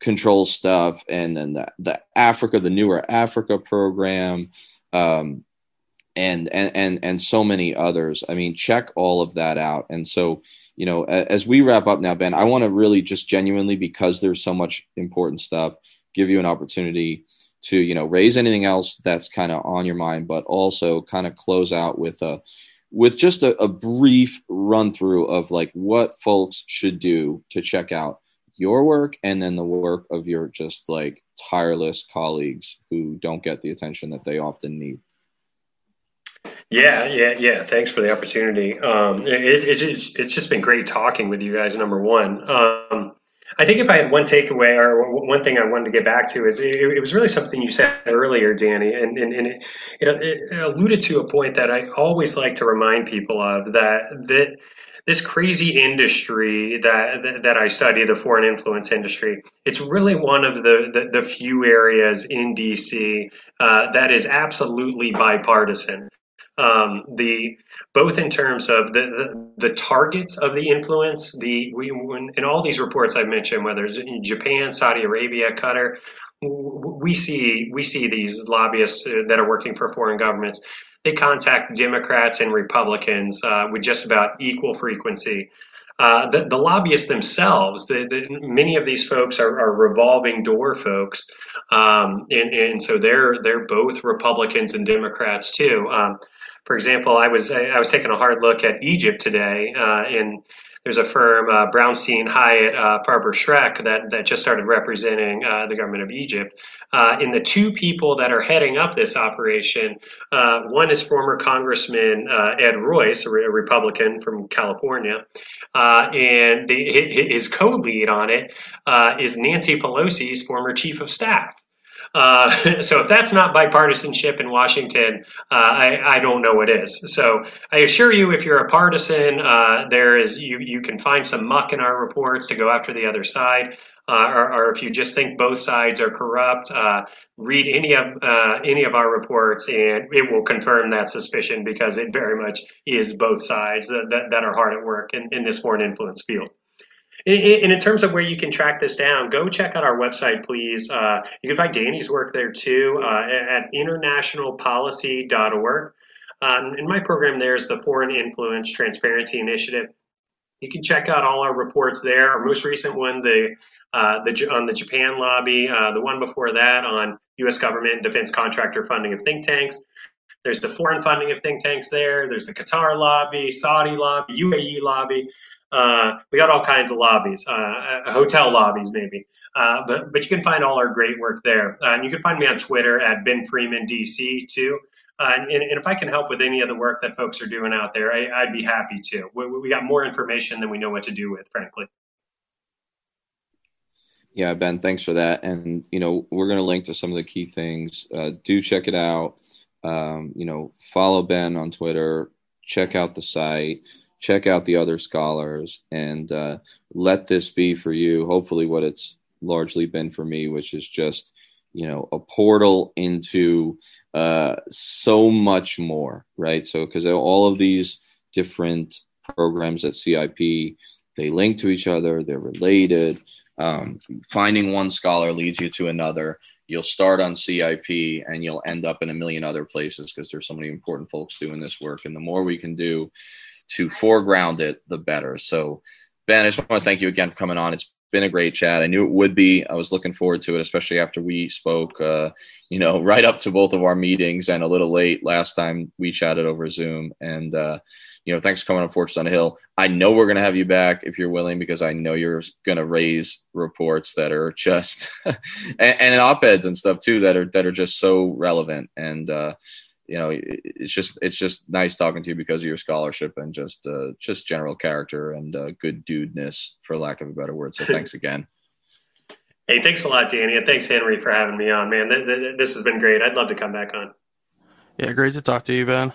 [SPEAKER 4] control stuff, and then the, the Africa, the newer Africa program. Um, and, and and and so many others. I mean, check all of that out. And so, you know, as we wrap up now, Ben, I want to really just genuinely, because there's so much important stuff, give you an opportunity to, you know, raise anything else that's kind of on your mind, but also kind of close out with a with just a, a brief run through of like what folks should do to check out your work and then the work of your just like tireless colleagues who don't get the attention that they often need.
[SPEAKER 5] Yeah, yeah, yeah. Thanks for the opportunity. Um, it, it, it's, it's just been great talking with you guys. Number one, um, I think if I had one takeaway or one thing I wanted to get back to is it, it was really something you said earlier, Danny, and, and, and it, it, alluded to a point that I always like to remind people of that that this crazy industry that, that, that I study, the foreign influence industry, it's really one of the, the, the few areas in DC uh, that is absolutely bipartisan. Um, the both in terms of the, the, the targets of the influence, the we when, in all these reports I've mentioned, whether it's in Japan, Saudi Arabia, Qatar, we see we see these lobbyists uh, that are working for foreign governments. They contact Democrats and Republicans uh, with just about equal frequency. Uh, the, the, lobbyists themselves, the, the, many of these folks are, are revolving door folks, um, and, and, so they're they're both Republicans and Democrats too. Um, for example, I was I was taking a hard look at Egypt today, uh, and there's a firm, uh, Brownstein Hyatt uh, Farber Schreck, that that just started representing uh, the government of Egypt. Uh, in the two people that are heading up this operation, uh, one is former Congressman Ed Royce, a, a, Republican from California, and the, his co-lead on it is Nancy Pelosi's former chief of staff. Uh, so if that's not bipartisanship in Washington, uh, I, I, don't know what is. So I assure you, if you're a partisan, uh, there is you you can find some muck in our reports to go after the other side. Uh, or, or, if you just think both sides are corrupt, uh, read any of any of our reports, and it will confirm that suspicion because it very much is both sides that, that, that are hard at work in, in this foreign influence field. And in terms of where you can track this down, go check out our website, please. Uh, you can find Danny's work there too uh, at internationalpolicy.org. Um, and my program there is the Foreign Influence Transparency Initiative. You can check out all our reports there. Our most recent one, the uh, the on the Japan lobby, uh, the one before that on U.S. government defense contractor funding of think tanks. There's the foreign funding of think tanks there. There's the Qatar lobby, Saudi lobby, UAE lobby. Uh, we got all kinds of lobbies, uh, uh, hotel lobbies maybe. Uh, but but you can find all our great work there. Uh, and you can find me on Twitter at Ben Freeman DC too. Uh, and, and, if I can help with any of the work that folks are doing out there, I, would be happy to. We, we got more information than we know what to do with, frankly.
[SPEAKER 4] Yeah, Ben, thanks for that. And you know, we're going to link to some of the key things. do check it out. Um, you know, follow Ben on Twitter. Check out the site check out the other scholars and uh, let this be for you. Hopefully what it's largely been for me which is just you know a portal into uh, so much more right? So because all of these different programs at cip they link to each other they're related. Um, finding one scholar leads you to another. You'll start on cip and you'll end up in a million other places because there's so many important folks doing this work. And the more we can do to foreground it, the better. So, Ben, I just want to thank you again for coming on. It's been a great chat. I knew it would be. I was looking forward to it, especially after we spoke, uh, you know, right up to both of our meetings and a little late last time we chatted over Zoom. And, uh, you know, thanks for coming on Fortress on a Hill. I know we're going to have you back if you're willing, because I know you're going to raise reports that are just, and, and op-eds and stuff too, that are, that are just so relevant. And, uh, you know, it's just it's just nice talking to you because of your scholarship and just uh, just general character and uh, good dudeness, for lack of a better word. So thanks again.
[SPEAKER 5] Hey, thanks a lot, Danny, and thanks Henry for having me on, man. This has been great. I'd love to come back on.
[SPEAKER 1] Yeah, great to talk to you, Ben.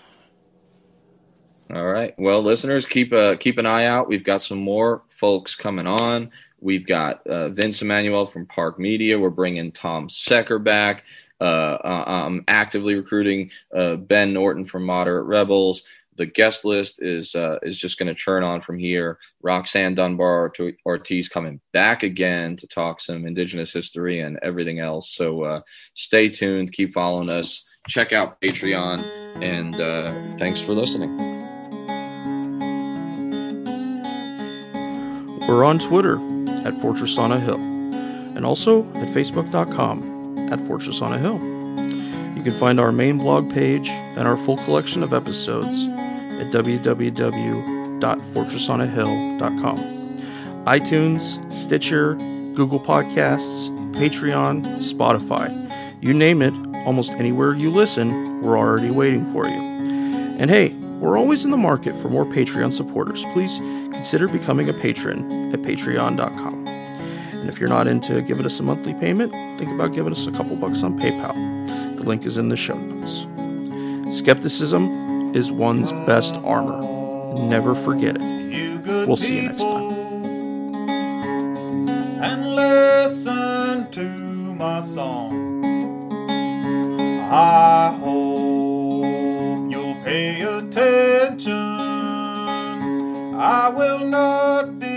[SPEAKER 4] All right. Well, listeners, keep uh, keep an eye out. We've got some more folks coming on. We've got uh, Vince Emanuel from Park Media. We're bringing Tom Secker back. Uh, uh, I'm actively recruiting uh, Ben Norton from Moderate Rebels. The guest list is uh, is just going to churn on from here. Roxanne Dunbar Ortiz coming back again to talk some Indigenous history and everything else. So uh, stay tuned, keep following us, check out Patreon, and uh, thanks for listening.
[SPEAKER 1] We're on Twitter at Fortress on a Hill and also at Facebook.com at Fortress on a Hill. You can find our main blog page and our full collection of episodes at www.fortressonahill.com. iTunes, Stitcher, Google Podcasts, Patreon, Spotify. You name it, almost anywhere you listen, we're already waiting for you. And hey, we're always in the market for more Patreon supporters. Please consider becoming a patron at patreon.com. And if you're not into giving us a monthly payment, think about giving us a couple bucks on PayPal. The link is in the show notes. Skepticism is one's best armor. Never forget it. We'll see you next time. And listen to my song. I hope you'll pay attention.
[SPEAKER 6] I will not be.